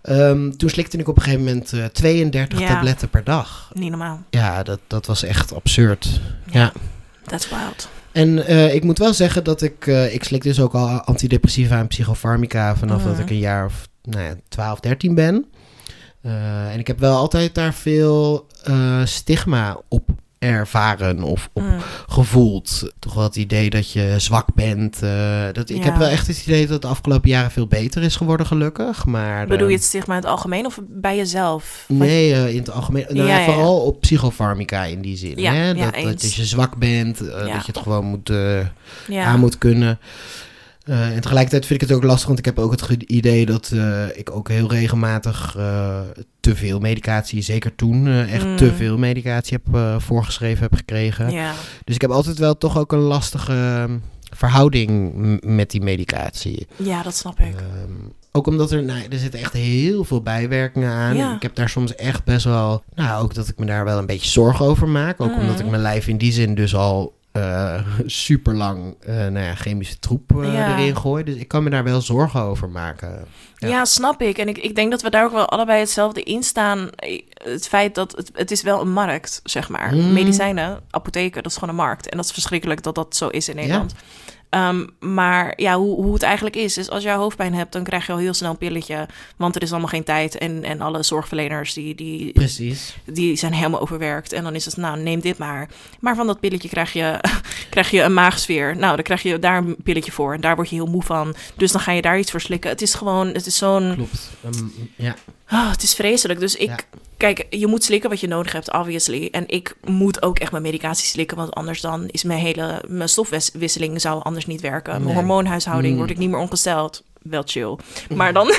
ehm, toen slikte ik op een gegeven moment eh, 32 Ja. tabletten per dag. niet normaal. Ja, dat, dat was echt absurd. Ja. That's wild. En ik moet wel zeggen dat ik, ik slik dus ook al antidepressiva en psychofarmica vanaf Mhm. dat ik een jaar of nou ja, 12, 13 ben. Eh, en ik heb wel altijd daar veel eh, stigma op ervaren of op Mm. gevoeld. Toch wel het idee dat je zwak bent. eh, dat, ik Ja. heb wel echt het idee dat het de afgelopen jaren veel beter is geworden, gelukkig. Maar, Bedoel je het stigma in het algemeen of bij jezelf? Nee, in het algemeen. Nou, Ja, ja, ja. Vooral op psychofarmica in die zin. Hè? dat, dat je zwak bent, dat je het gewoon moet, aan moet kunnen. Eh, en tegelijkertijd vind ik het ook lastig, want ik heb ook het idee dat eh, ik ook heel regelmatig eh, te veel medicatie, zeker toen, echt Mm. te veel medicatie heb voorgeschreven heb gekregen. ja. Dus ik heb altijd wel toch ook een lastige ehm, verhouding met die medicatie. ja, dat snap ik. Ehm, ook omdat er, nou, er zitten echt heel veel bijwerkingen aan. Ja. Ik heb daar soms echt best wel, nou ook dat ik me daar wel een beetje zorgen over maak. Ook Mm. omdat ik mijn lijf in die zin dus al eh [LAUGHS] super lang nou ja, chemische troep eh, Ja. erin gooi. Dus ik kan me daar wel zorgen over maken. Ja. Ja. snap ik. En ik, ik denk dat we daar ook wel allebei hetzelfde in staan. Het feit dat het, het is wel een markt, zeg maar. Mm. Medicijnen, apotheken, dat is gewoon een markt. En dat is verschrikkelijk dat dat zo is in Nederland. Ehm, maar ja, hoe, hoe het eigenlijk is, is als je hoofdpijn hebt, dan krijg je al heel snel een pilletje. Want er is allemaal geen tijd. En, en alle zorgverleners die, die, Precies. die zijn helemaal overwerkt. En dan is het, nou, neem dit maar. Maar van dat pilletje krijg je, [LAUGHS] krijg je een maagsfeer. Nou, dan krijg je daar een pilletje voor. En daar word je heel moe van. Dus dan ga je daar iets voor slikken. Het is gewoon, het is zo'n... Klopt. Ehm, ja. Ah, het is vreselijk. Dus ik... Ja. Kijk, je moet slikken wat je nodig hebt, obviously. En ik moet ook echt mijn medicatie slikken. Want anders dan is mijn hele... Mijn stofwisseling zou anders niet werken. Mijn Nee. hormoonhuishouding Mm. word ik niet meer ongesteld. Wel chill. Maar dan...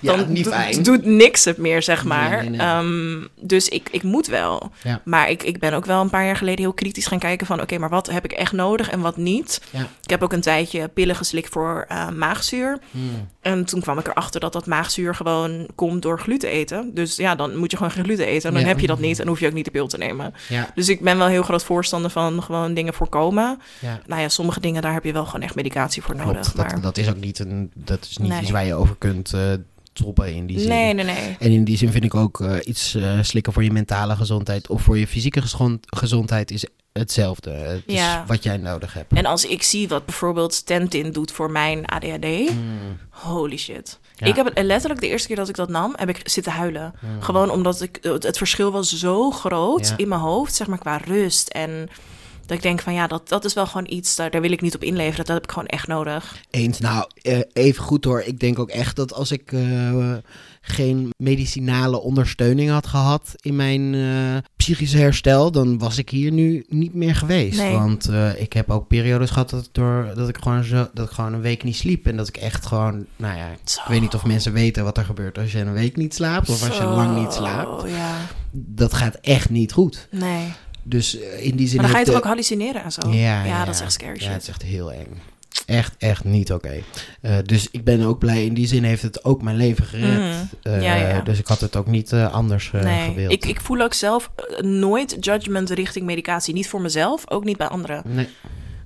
Ja, [LAUGHS] dan niet fijn. doet niks het meer, zeg maar. nee, nee. Ehm, dus ik, ik moet wel. Ja. Maar ik, ik ben ook wel een paar jaar geleden heel kritisch gaan kijken van... oké, maar wat heb ik echt nodig en wat niet? Ja. Ik heb ook een tijdje pillen geslikt voor eh, maagzuur. Hmm. En toen kwam ik erachter dat dat maagzuur gewoon komt door gluten eten. Dus ja, dan moet je gewoon geen gluten eten. En dan heb je dat niet en hoef je ook niet de pil te nemen. Dus ik ben wel heel groot voorstander van gewoon dingen voorkomen. Nou ja, sommige dingen daar heb je wel gewoon echt medicatie voor nodig. Klopt. maar... Dat, dat is ook niet, een, dat is niet Nee. iets waar je over kunt eh toppen in die zin. Nee, nee, nee. En in die zin vind ik ook eh, iets eh, slikken voor je mentale gezondheid of voor je fysieke gezond- gezondheid is hetzelfde. Het is Ja. wat jij nodig hebt. En als ik zie wat bijvoorbeeld Stentin doet voor mijn ADHD, Hmm. holy shit. Ja. Ik heb het letterlijk de eerste keer dat ik dat nam, heb ik zitten huilen. Hmm. Gewoon omdat ik, het, het verschil was zo groot Ja. in mijn hoofd, zeg maar qua rust. En dat ik denk van ja, dat, dat is wel gewoon iets, daar, daar wil ik niet op inleveren. Dat heb ik gewoon echt nodig. Eens. Nou, eh, even goed hoor. Ik denk ook echt dat als ik eh, geen medicinale ondersteuning had gehad in mijn eh psychische herstel, dan was ik hier nu niet meer geweest. Nee. Want ik heb ook periodes gehad dat, ik door, dat, ik gewoon zo, dat ik gewoon een week niet sliep. En dat ik echt gewoon, nou ja, Zo. ik weet niet of mensen weten wat er gebeurt als je een week niet slaapt of als je lang niet slaapt. Ja, Dat gaat echt niet goed. nee. Dus eh, in die zin. Maar dan ga je toch ook hallucineren en zo? Ja, ja, dat is echt scary Ja, het is echt heel eng. Echt, echt niet oké. Eh, dus ik ben ook blij. In die zin heeft het ook mijn leven gered. Mhm. Eh, Ja, ja. Dus ik had het ook niet anders nee, gewild. ik, ik voel ook zelf nooit judgment richting medicatie. Niet voor mezelf, ook niet bij anderen. Nee.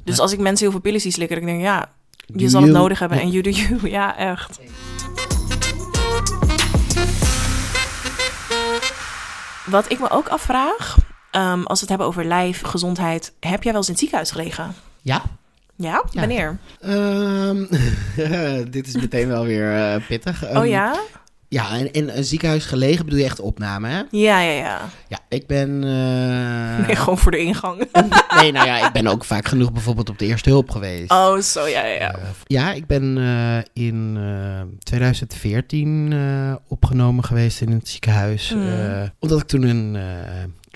Dus als ik mensen heel veel pillen zie slikken, dan denk ik, ja, je Do zal het nodig hebben en you do you. [LAUGHS] Ja, echt. Wat ik me ook afvraag, ehm, als we het hebben over lijf, gezondheid, heb jij wel eens in het ziekenhuis gelegen? Ja. Ja? Ja. Wanneer? Ehm, [LAUGHS] dit is meteen wel weer eh, pittig. oh Ehm, ja? Ja, en in een ziekenhuis gelegen bedoel je echt opname, hè? Ja, ja, ja. Ja, ik ben... eh, Nee, [LAUGHS] gewoon voor de ingang. [LAUGHS] nee, nou ja, ik ben ook vaak genoeg bijvoorbeeld op de eerste hulp geweest. Oh, zo, ja, ja, ja. Eh, ja, ik ben eh, in eh, 2014 eh, opgenomen geweest in het ziekenhuis. Mm. eh, omdat ik toen een eh,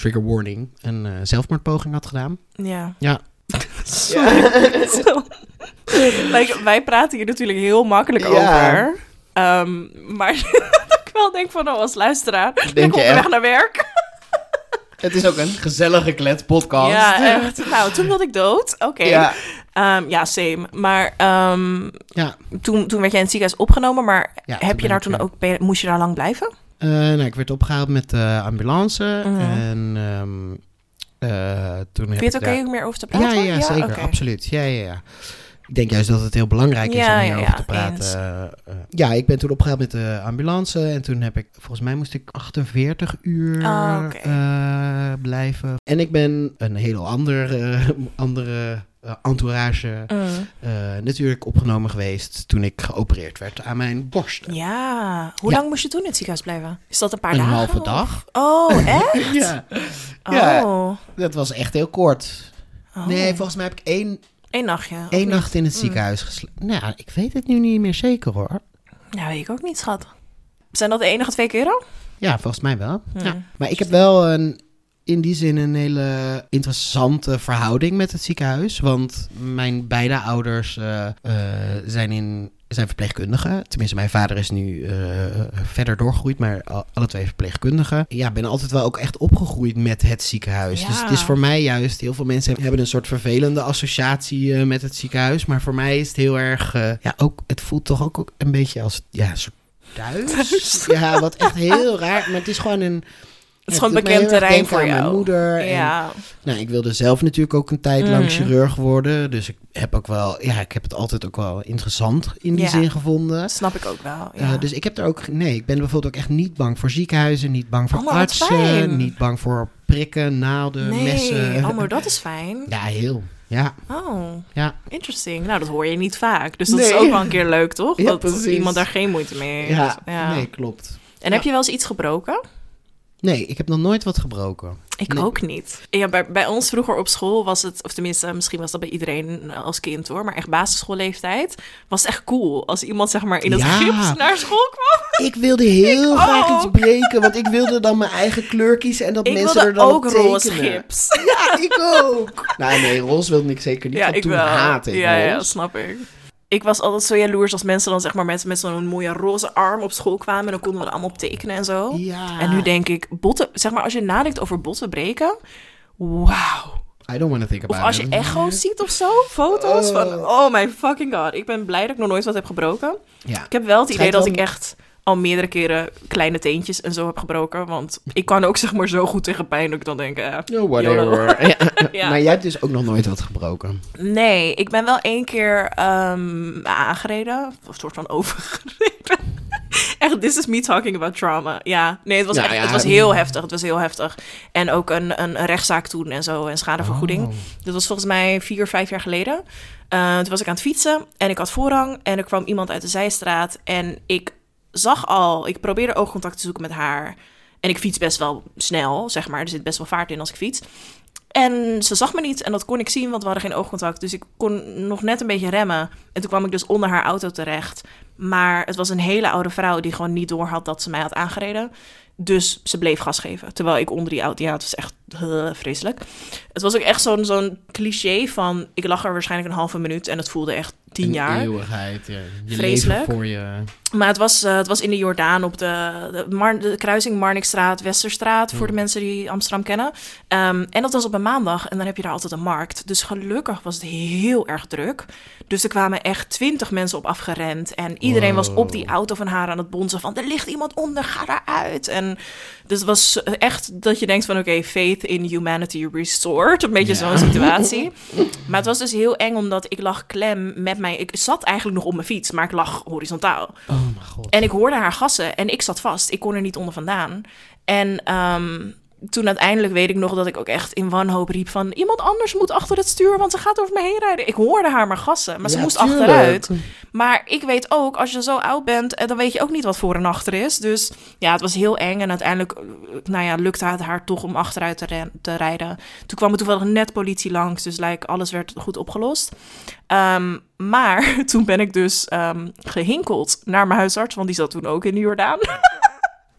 trigger warning, een eh, zelfmoordpoging had gedaan. Ja. Ja. [LAUGHS] Sorry. [LAUGHS] Like, wij praten hier natuurlijk heel makkelijk Ja. over. Ehm, maar [LAUGHS] ik wel denk van, oh, als luisteraar, Denk ik op weg naar werk. Het is ook een gezellige kletspodcast. Ja, echt. Nou, toen wilde ik dood. Oké. Ja, Ehm, ja, same. Maar ehm, ja. toen, toen werd jij in het ziekenhuis opgenomen, maar Ja, toen heb je daar toen ook, moest je daar lang blijven? Eh, nou, ik werd opgehaald met de ambulance. Mhm. En eh, toen Vind je het oké daar- meer over te Ja, praten? ja, zeker. Oké. Absoluut. Ja, ja, ja. Ik denk juist dat het heel belangrijk is Ja, om ja, hierover ja, te praten. eens. Eh, ja, ik ben toen opgehaald met de ambulance. En toen heb ik, volgens mij moest ik 48 uur Ah, blijven. En ik ben een heel ander, [LAUGHS] andere entourage Mm. eh, natuurlijk opgenomen geweest toen ik geopereerd werd aan mijn borst. Ja. Hoe Ja. lang moest je toen in het ziekenhuis blijven? Is dat een paar Een dagen? halve of- dag. Oh, echt? [LAUGHS] Ja. Ja. Oh. Dat was echt heel kort. Oh. Nee, volgens mij heb ik één, Eén nachtje. niet? nacht in het Mm. ziekenhuis geslapen. Nou, ik weet het nu niet meer zeker hoor. Ja, weet ik ook niet, schat. Zijn dat de enige twee keren? Ja, volgens mij wel. Ja. Maar ik heb wel een, in die zin een hele interessante verhouding met het ziekenhuis. Want mijn beide ouders eh, eh, zijn, in, zijn verpleegkundigen. Tenminste, mijn vader is nu eh, verder doorgegroeid, maar al- alle twee verpleegkundigen. Ja, ben altijd wel ook echt opgegroeid met het ziekenhuis. Ja. Dus het is voor mij juist, heel veel mensen hebben een soort vervelende associatie met het ziekenhuis. Maar voor mij is het heel erg, ja, ook, het voelt toch ook, ook een beetje als, ja, een soort thuis. Thuis. Ja, wat echt heel raar, maar het is gewoon een... Het is gewoon bekend terrein voor jou. Mijn moeder. En, Ja. nou, ik wilde zelf natuurlijk ook een tijd lang Mhm. chirurg worden. Dus ik heb ook wel, ja, ik heb het altijd ook wel interessant in die Ja. zin gevonden. Dat snap ik ook wel. Eh, Ja. dus ik heb er ook, nee, ik ben bijvoorbeeld ook echt niet bang voor ziekenhuizen, niet bang voor artsen, niet bang voor prikken, naalden, nee, messen. [LAUGHS] oh, maar dat is fijn. Ja, heel. Ja, Oh, ja. interesting. Nou, dat hoor je niet vaak. Dus dat Nee. is ook wel een keer leuk, toch? [LAUGHS] Ja, dat precies. iemand daar geen moeite mee heeft. Ja, Ja. nee, klopt. En heb je wel eens iets gebroken? Nee, ik heb nog nooit wat gebroken. Ik Nee. ook niet. Ja, bij, bij ons vroeger op school was het, of tenminste, misschien was dat bij iedereen als kind hoor, maar echt basisschoolleeftijd was het echt cool als iemand zeg maar in het Ja. gips naar school kwam. Ik wilde heel Ik graag ook. iets breken, want ik wilde dan mijn eigen kleur kiezen en dat Ik mensen er dan ook op roze tekenen. gips. Ja, ik ook. [LAUGHS] nou nee, roze wilde ik zeker niet, Ja, ik toen wel. haatte ik ja, snap ik. Ik was altijd zo jaloers als mensen dan zeg maar met, met zo'n mooie roze arm op school kwamen en dan konden we er allemaal op tekenen en zo. Ja. En nu denk ik, botten, zeg maar als je nadenkt over botten breken, wauw. I don't want to think Of about als je it. echo's ziet of zo, [LAUGHS] foto's Oh. van, oh my fucking god. Ik ben blij dat ik nog nooit wat heb gebroken. Ja. Ik heb wel het idee dat ik echt al meerdere keren kleine teentjes en zo heb gebroken. Want ik kan ook zeg maar zo goed tegen pijn dat ik dan denk, eh, No, whatever. [LAUGHS] Ja. [LAUGHS] Ja. Maar jij hebt dus ook nog nooit wat gebroken. Nee, ik ben wel één keer ehm, aangereden. Of een soort van overgereden. [LAUGHS] Echt, this is me talking about trauma. Ja, nee, het was, echt, ja. het was heel heftig. Het was heel heftig. En ook een, een, een rechtszaak toen en zo. En schadevergoeding. Oh. Dat was volgens mij vier, vijf jaar geleden. Eh, toen was ik aan het fietsen en ik had voorrang. En er kwam iemand uit de zijstraat. En ik zag al, ik probeerde oogcontact te zoeken met haar. En ik fiets best wel snel, zeg maar. Er zit best wel vaart in als ik fiets. En ze zag me niet en dat kon ik zien, want we hadden geen oogcontact. Dus ik kon nog net een beetje remmen. En toen kwam ik dus onder haar auto terecht. Maar het was een hele oude vrouw die gewoon niet door had dat ze mij had aangereden. Dus ze bleef gas geven. Terwijl ik onder die auto... Ja, het was echt eh, vreselijk. Het was ook echt zo'n zo'n cliché van... Ik lag er waarschijnlijk een halve minuut en het voelde echt tien Een jaar. eeuwigheid. Ja. Je Vreselijk. voor je. Maar het was, eh, het was in de Jordaan op de, de, Mar- de kruising Marnixstraat, Westerstraat, voor de mensen die Amsterdam kennen. Ehm, en dat was op een maandag en dan heb je daar altijd een markt. Dus gelukkig was het heel erg druk. Dus er kwamen echt twintig mensen op afgerend. En iedereen was op die auto van haar aan het bonzen van... er ligt iemand onder, ga daaruit. En dus het was echt dat je denkt van... oké, faith in humanity restored. Een beetje Ja. zo'n situatie. [LAUGHS] Maar het was dus heel eng omdat ik lag klem met mij... Ik zat eigenlijk nog op mijn fiets, maar ik lag horizontaal. Oh mijn god. En ik hoorde haar gassen en ik zat vast. Ik kon er niet onder vandaan. En ehm, toen uiteindelijk weet ik nog dat ik ook echt in wanhoop riep van... iemand anders moet achter het stuur, want ze gaat over me heen rijden. Ik hoorde haar maar gassen, maar ze Ja, moest tuurlijk. achteruit. Maar ik weet ook, als je zo oud bent, eh, dan weet je ook niet wat voor en achter is. Dus ja, het was heel eng. En uiteindelijk, eh, nou ja, lukte het haar toch om achteruit te, te rijden. Toen kwam er toevallig net politie langs, dus like, alles werd goed opgelost. Ehm, maar [LAUGHS] toen ben ik dus ehm, gehinkeld naar mijn huisarts, want die zat toen ook in de Jordaan. [LAUGHS]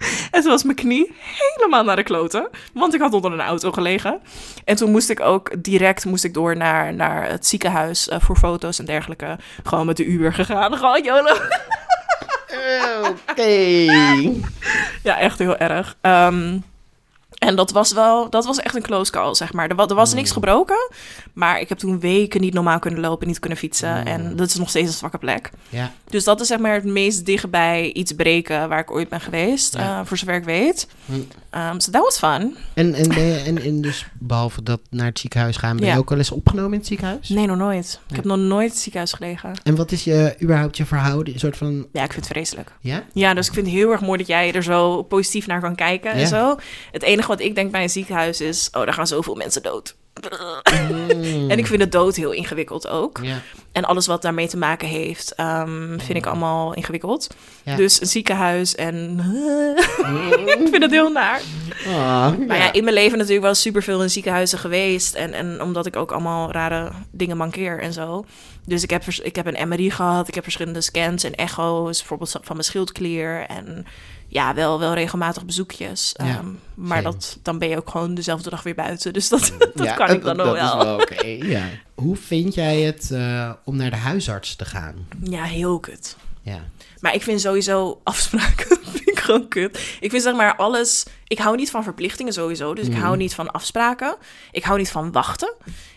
[LAUGHS] En toen was mijn knie helemaal naar de kloten. Want ik had onder een auto gelegen. En toen moest ik ook direct moest ik door naar, naar het ziekenhuis eh, voor foto's en dergelijke. Gewoon met de Uber gegaan. [LAUGHS] Gewoon YOLO. Oké. Ja, echt heel erg. Ehm, en dat was wel, dat was echt een close call, zeg maar. Er, wa- er was niks gebroken, maar ik heb toen weken niet normaal kunnen lopen, niet kunnen fietsen. En dat is nog steeds een zwakke plek. Ja. Dus dat is zeg maar het meest dichtbij iets breken waar ik ooit ben geweest, Ja. eh, voor zover ik weet. Hm. Um, so that was fun. En, je- en, en dus behalve dat naar het ziekenhuis gaan, ben je Ja. ook wel eens opgenomen in het ziekenhuis? Nee, nog nooit. Ik heb nog nooit het ziekenhuis gelegen. En wat is je überhaupt je verhouding? Een soort van, Ja, ik vind het vreselijk. ja? Ja, dus ik vind het heel erg mooi dat jij er zo positief naar kan kijken en zo. Het enige wat ik denk bij een ziekenhuis is, oh, daar gaan zoveel mensen dood. Mm. En ik vind de dood heel ingewikkeld ook. En alles wat daarmee te maken heeft, ehm, vind ik allemaal ingewikkeld. Dus een ziekenhuis en... [LAUGHS] ik vind het heel naar. Ah, Maar ja, in mijn leven natuurlijk wel superveel in ziekenhuizen geweest. En, en omdat ik ook allemaal rare dingen mankeer en zo. Dus ik heb, ik heb een MRI gehad. Ik heb verschillende scans en echo's. Bijvoorbeeld van mijn schildklier. En ja, wel, wel regelmatig bezoekjes. Ja, Ehm, maar dat, dan ben je ook gewoon dezelfde dag weer buiten. Dus dat, [LAUGHS] dat Ja, kan ik dan dat, ook dat wel. oké, [LAUGHS] ja. Hoe vind jij het eh, om naar de huisarts te gaan? Ja, heel kut. Ja. Maar ik vind sowieso afspraken [LAUGHS] vind ik gewoon kut. Ik vind zeg maar alles... Ik hou niet van verplichtingen sowieso. Dus ik Mhm. hou niet van afspraken. Ik hou niet van wachten.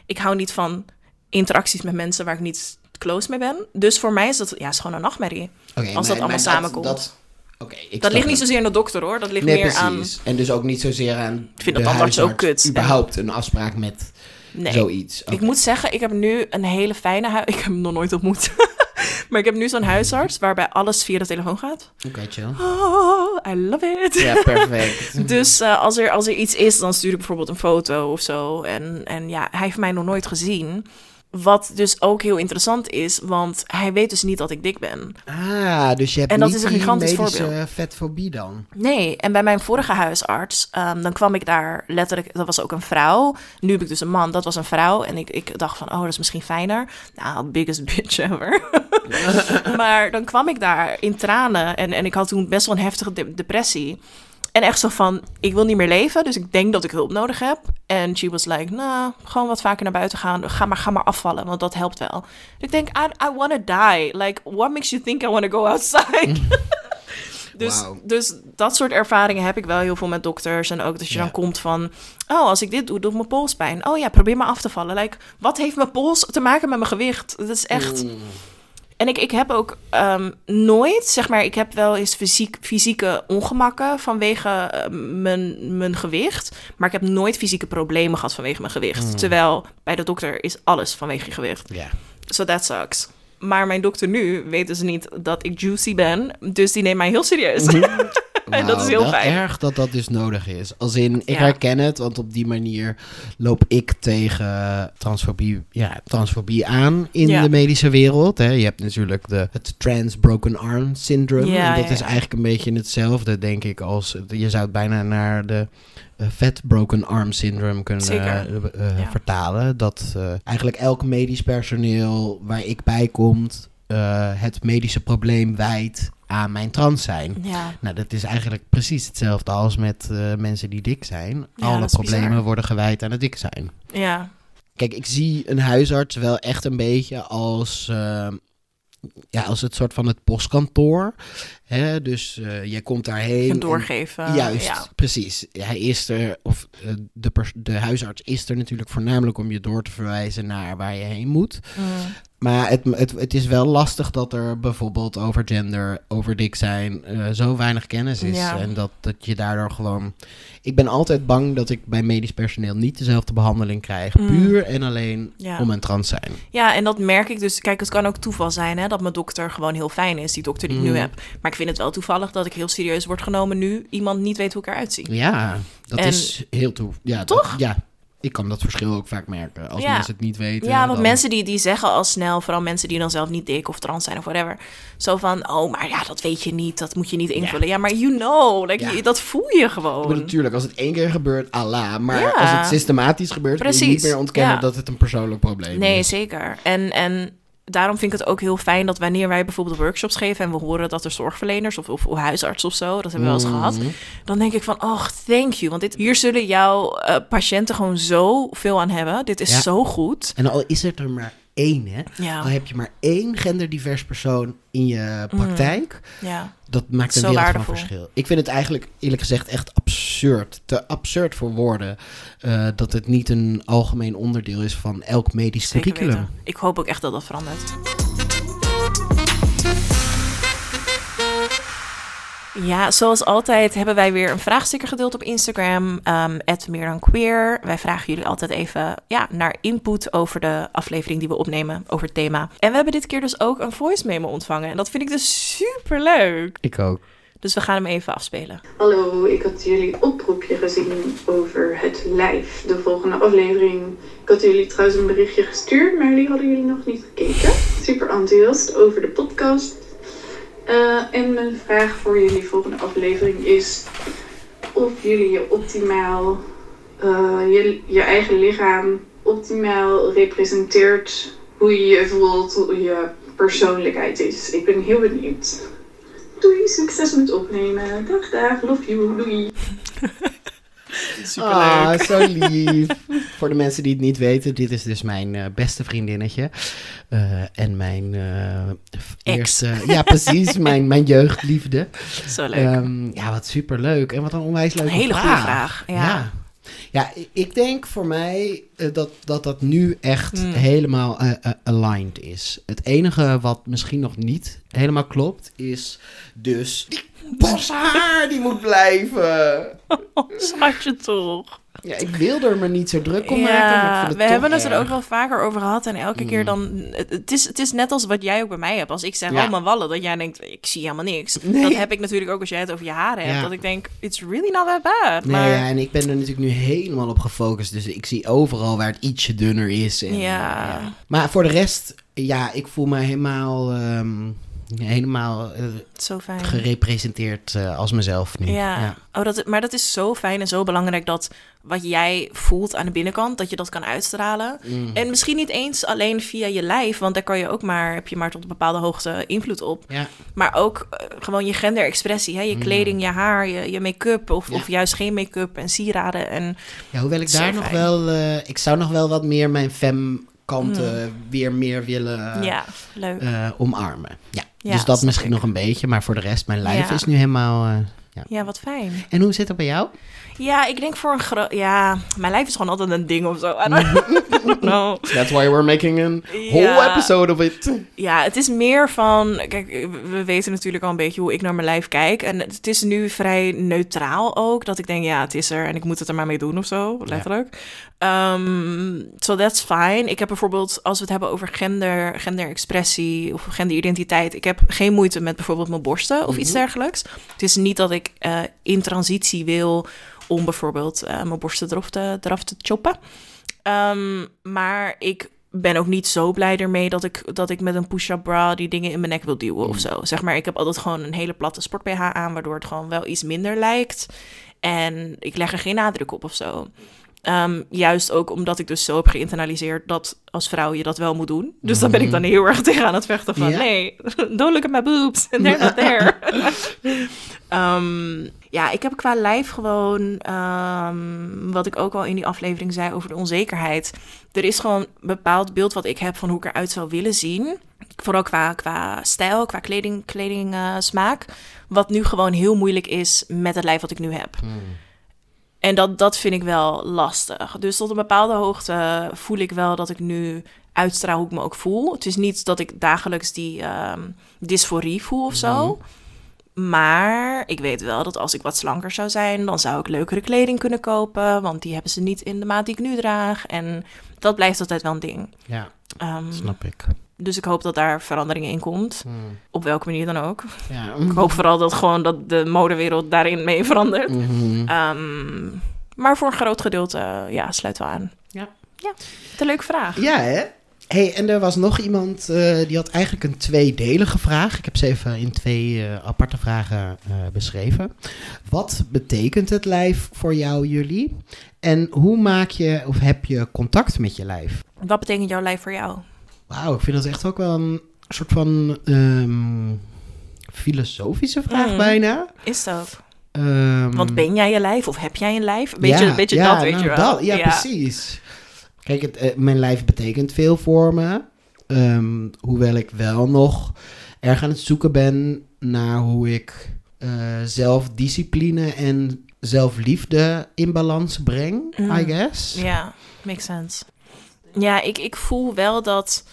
Ik hou niet van interacties met mensen waar ik niet close mee ben. Dus voor mij is dat ja, is gewoon een nachtmerrie. Als dat allemaal samenkomt. Dat, oké, Dat ligt niet zozeer aan de dokter hoor. Dat ligt Nee, meer aan... precies. En dus ook niet zozeer aan Ik vind de dat tandarts ook huisarts kut. überhaupt een afspraak met Nee. zoiets. Ik moet zeggen, ik heb nu een hele fijne huis. [LAUGHS] Ik heb hem nog nooit ontmoet. [LAUGHS] maar ik heb nu zo'n huisarts waarbij alles via de telefoon gaat. Oké, chill. Oh, I love it. Ja, [LAUGHS] perfect. Dus eh, als, er, als er iets is, dan stuur ik bijvoorbeeld een foto of zo. En, en ja, hij heeft mij nog nooit gezien. Wat dus ook heel interessant is, want hij weet dus niet dat ik dik ben. Ah, dus je hebt En dat niet is een gigantisch voorbeeld. vetfobie dan? Nee, en bij mijn vorige huisarts, ehm, dan kwam ik daar letterlijk, dat was ook een vrouw. Nu heb ik dus een man, dat was een vrouw. En ik, ik dacht van, oh, dat is misschien fijner. Nou, biggest bitch ever. [LAUGHS] maar dan kwam ik daar in tranen en, en ik had toen best wel een heftige de- depressie. En echt zo van, ik wil niet meer leven, dus ik denk dat ik hulp nodig heb. En she was like, nou, gewoon wat vaker naar buiten gaan. Ga maar, ga maar afvallen, want dat helpt wel. Ik denk, I, I want to die. Like, what makes you think I want to go outside? [LAUGHS] Dus, Wauw. dus dat soort ervaringen heb ik wel heel veel met dokters. En ook dat je dan komt van... Oh, als ik dit doe, doet mijn pols pijn. Oh ja, probeer maar af te vallen. Like, wat heeft mijn pols te maken met mijn gewicht? Dat is echt... Mm. En ik, ik heb ook ehm, nooit, zeg maar... Ik heb wel eens fysiek, fysieke ongemakken vanwege eh, mijn, mijn gewicht. Maar ik heb nooit fysieke problemen gehad vanwege mijn gewicht. Terwijl bij de dokter is alles vanwege je gewicht. Ja. So that sucks. Maar mijn dokter nu weet dus niet dat ik juicy ben. Dus die neemt mij heel serieus. [LAUGHS] [LAUGHS] En dat is Wauw, heel wel fijn. erg dat dat dus nodig is. Als in, ik Ja. herken het, want op die manier loop ik tegen transfobie, ja, transfobie aan in Ja. de medische wereld. Hè. Je hebt natuurlijk de, het trans broken arm syndrome. Ja, en dat is eigenlijk een beetje hetzelfde, denk ik, als je zou het bijna naar de eh, fat broken arm syndrome kunnen eh, eh, Ja. vertalen. Dat eigenlijk elk medisch personeel waar ik bij kom, eh, het medische probleem wijt aan mijn trans zijn. Ja, Nou, dat is eigenlijk precies hetzelfde als met eh, mensen die dik zijn. Ja, Alle problemen bizar. worden gewijd aan het dik zijn. ja, Kijk, ik zie een huisarts wel echt een beetje als, eh, ja, als het soort van het postkantoor. Hè? Dus eh, jij komt daarheen. en en- doorgeven. Juist, Ja. precies. Hij is er, of eh, de, de huisarts is er natuurlijk voornamelijk om je door te verwijzen naar waar je heen moet. Mm. Maar het, het, het is wel lastig dat er bijvoorbeeld over gender, over dik zijn, eh, zo weinig kennis is. Ja. En dat, dat je daardoor gewoon... Ik ben altijd bang dat ik bij medisch personeel niet dezelfde behandeling krijg. Mm. Puur en alleen Ja. om een trans zijn. Ja, en dat merk ik dus. Kijk, het kan ook toeval zijn hè, dat mijn dokter gewoon heel fijn is, die dokter die ik nu Mm. heb. Maar ik vind het wel toevallig dat ik heel serieus word genomen nu iemand niet weet hoe ik eruit zie. Ja, dat En- is heel toe. Ja, dat- Toch? ja, ik kan dat verschil ook vaak merken. Als Ja. mensen het niet weten. Ja, want dan- mensen die, die zeggen al snel, vooral mensen die dan zelf niet dik of trans zijn of whatever, zo van, oh, maar ja, dat weet je niet, dat moet je niet invullen. Ja, maar you know, like, Ja. je- dat voel je gewoon. bedoel, natuurlijk, als het één keer gebeurt, Allah. Maar als het systematisch gebeurt, kun je Precies, niet meer ontkennen dat het een persoonlijk probleem Nee, is. zeker. En, en daarom vind ik het ook heel fijn dat wanneer wij bijvoorbeeld workshops geven en we horen dat er zorgverleners of, of, of huisarts of zo, dat hebben we wel eens gehad, Mhm. dan denk ik van, oh, thank you. Want dit, hier zullen jouw eh, patiënten gewoon zoveel aan hebben. Dit is Ja. zo goed. En al is het er maar één, hè? Ja, Al heb je maar één genderdivers persoon in je praktijk, ja. dat maakt een wereld van verschil. Ik vind het eigenlijk eerlijk gezegd echt absurd, te absurd voor woorden, eh, dat het niet een algemeen onderdeel is van elk medisch Zeker curriculum. weten. Ik hoop ook echt dat dat verandert. Ja, zoals altijd hebben wij weer een vraagsticker gedeeld op Instagram, um, meer dan queer. Wij vragen jullie altijd even ja, naar input over de aflevering die we opnemen, over het thema. En we hebben dit keer dus ook een voice memo ontvangen. En dat vind ik dus super leuk. Ik ook. Dus we gaan hem even afspelen. Hallo, ik had jullie oproepje gezien over het lijf, de volgende aflevering. Ik had jullie trouwens een berichtje gestuurd, maar die hadden jullie nog niet gekeken. Super enthousiast over de podcast. Eh, en mijn vraag voor jullie volgende aflevering is of jullie je optimaal, eh, je, je eigen lichaam optimaal representeert hoe je je voelt, hoe je persoonlijkheid is. Ik ben heel benieuwd. Doei, succes met opnemen. Dag, dag, love you, doei. [LAUGHS] Superleuk. Ah, zo lief. [LAUGHS] Voor de mensen die het niet weten, dit is dus mijn eh, beste vriendinnetje. Eh, en mijn eh, eerste... Ja, precies. [LAUGHS] mijn, mijn jeugdliefde. Zo leuk. Ehm, ja, wat superleuk. En wat een onwijs leuke Een hele vraag. goede vraag, ja. ja. Ja, ik denk voor mij eh, dat, dat dat nu echt Hmm. helemaal eh, eh, aligned is. Het enige wat misschien nog niet helemaal klopt, is dus die bos haar [LAUGHS] die moet blijven. [LAUGHS] Schatje toch. Ja, ik wil er me niet zo druk om maken, maar ik Ja, vind het we hebben het er erg. ook wel vaker over gehad. En elke keer Mm. dan... Het, is, het is net als wat jij ook bij mij hebt. Als ik zeg, Ja. oh mijn wallen, dat jij denkt, ik zie helemaal niks. [LAUGHS] Nee. Dat heb ik natuurlijk ook als jij het over je haren hebt. Ja. Dat ik denk, it's really not that bad. Nee, maar ja, en ik ben er natuurlijk nu helemaal op gefocust. Dus ik zie overal waar het ietsje dunner is. En, Ja. Maar voor de rest, ja, ik voel me helemaal, ehm, helemaal eh, zo fijn. gerepresenteerd eh, als mezelf nu. Ja, Oh, dat, maar dat is zo fijn en zo belangrijk dat wat jij voelt aan de binnenkant, dat je dat kan uitstralen. Mm. En misschien niet eens alleen via je lijf, want daar kan je ook maar, heb je maar tot een bepaalde hoogte invloed op. Ja. Maar ook eh, gewoon je genderexpressie, hè? je Mm. kleding, je haar, je, je make-up of, Ja. of juist geen make-up en sieraden. En ja, hoewel ik daar nog wel, ik zou nog wel wat meer mijn femme kanten weer meer willen ja, leuk. eh, omarmen. Ja, Ja, dus dat misschien nog een beetje, maar voor de rest, mijn lijf Ja. is nu helemaal... eh, Ja, wat fijn. En hoe zit dat bij jou? Ja, ik denk voor een groot... Ja, mijn lijf is gewoon altijd een ding of zo. I don't [LAUGHS] know. That's why we're making a Ja. episode of it. Ja, het is meer van... Kijk, we weten natuurlijk al een beetje hoe ik naar mijn lijf kijk. En het is nu vrij neutraal ook. Dat ik denk, ja, het is er en ik moet het er maar mee doen of zo. Letterlijk. Ehm, so that's fine. Ik heb bijvoorbeeld, als we het hebben over gender, genderexpressie of genderidentiteit... Ik heb geen moeite met bijvoorbeeld mijn borsten of iets Mhm. dergelijks. Het is niet dat ik eh, in transitie wil om bijvoorbeeld eh, mijn borsten eraf te, eraf te choppen. Ehm, maar ik ben ook niet zo blij ermee dat ik, dat ik met een push-up bra die dingen in mijn nek wil duwen of zo. Zeg maar, ik heb altijd gewoon een hele platte sport BH aan, waardoor het gewoon wel iets minder lijkt. En ik leg er geen nadruk op of zo. Ehm, juist ook omdat ik dus zo heb geïnternaliseerd dat als vrouw je dat wel moet doen. Dus dan ben ik dan heel erg tegen aan het vechten van... Ja. nee, [LAUGHS] don't look at my boobs. They're not there. Ja, ik heb qua lijf gewoon... ehm, wat ik ook al in die aflevering zei over de onzekerheid. Er is gewoon een bepaald beeld wat ik heb van hoe ik eruit zou willen zien. Vooral qua, qua stijl, qua kleding, kleding eh, smaak. Wat nu gewoon heel moeilijk is met het lijf wat ik nu heb. En dat, dat vind ik wel lastig. Dus tot een bepaalde hoogte voel ik wel dat ik nu uitstraal hoe ik me ook voel. Het is niet dat ik dagelijks die ehm, dysforie voel of zo. Maar ik weet wel dat als ik wat slanker zou zijn, dan zou ik leukere kleding kunnen kopen. Want die hebben ze niet in de maat die ik nu draag. En dat blijft altijd wel een ding. Ja, Ehm, snap ik. Dus ik hoop dat daar verandering in komt. Hmm. Op welke manier dan ook. Ja. Ik hoop vooral dat gewoon dat de modewereld daarin mee verandert. Mhm. Ehm, maar voor een groot gedeelte, ja, sluit wel aan. Ja. Ja, een leuke vraag. Ja, hè? Hey, en er was nog iemand eh, die had eigenlijk een tweedelige vraag. Ik heb ze even in twee eh, aparte vragen eh, beschreven. Wat betekent het lijf voor jou, jullie? En hoe maak je of heb je contact met je lijf? Wat betekent jouw lijf voor jou? Wauw, ik vind dat echt ook wel een soort van ehm, filosofische vraag Mm. bijna. Is dat? Ehm, Want ben jij je lijf of heb jij een lijf? Een beetje, ja, een beetje ja, dat, weet nou, je wel. dat- ja, precies. Kijk, het, eh, mijn lijf betekent veel voor me. Ehm, hoewel ik wel nog erg aan het zoeken ben naar hoe ik eh, zelfdiscipline en zelfliefde in balans breng, Mm. I guess. Ja, makes sense. Ja, ik, ik voel wel dat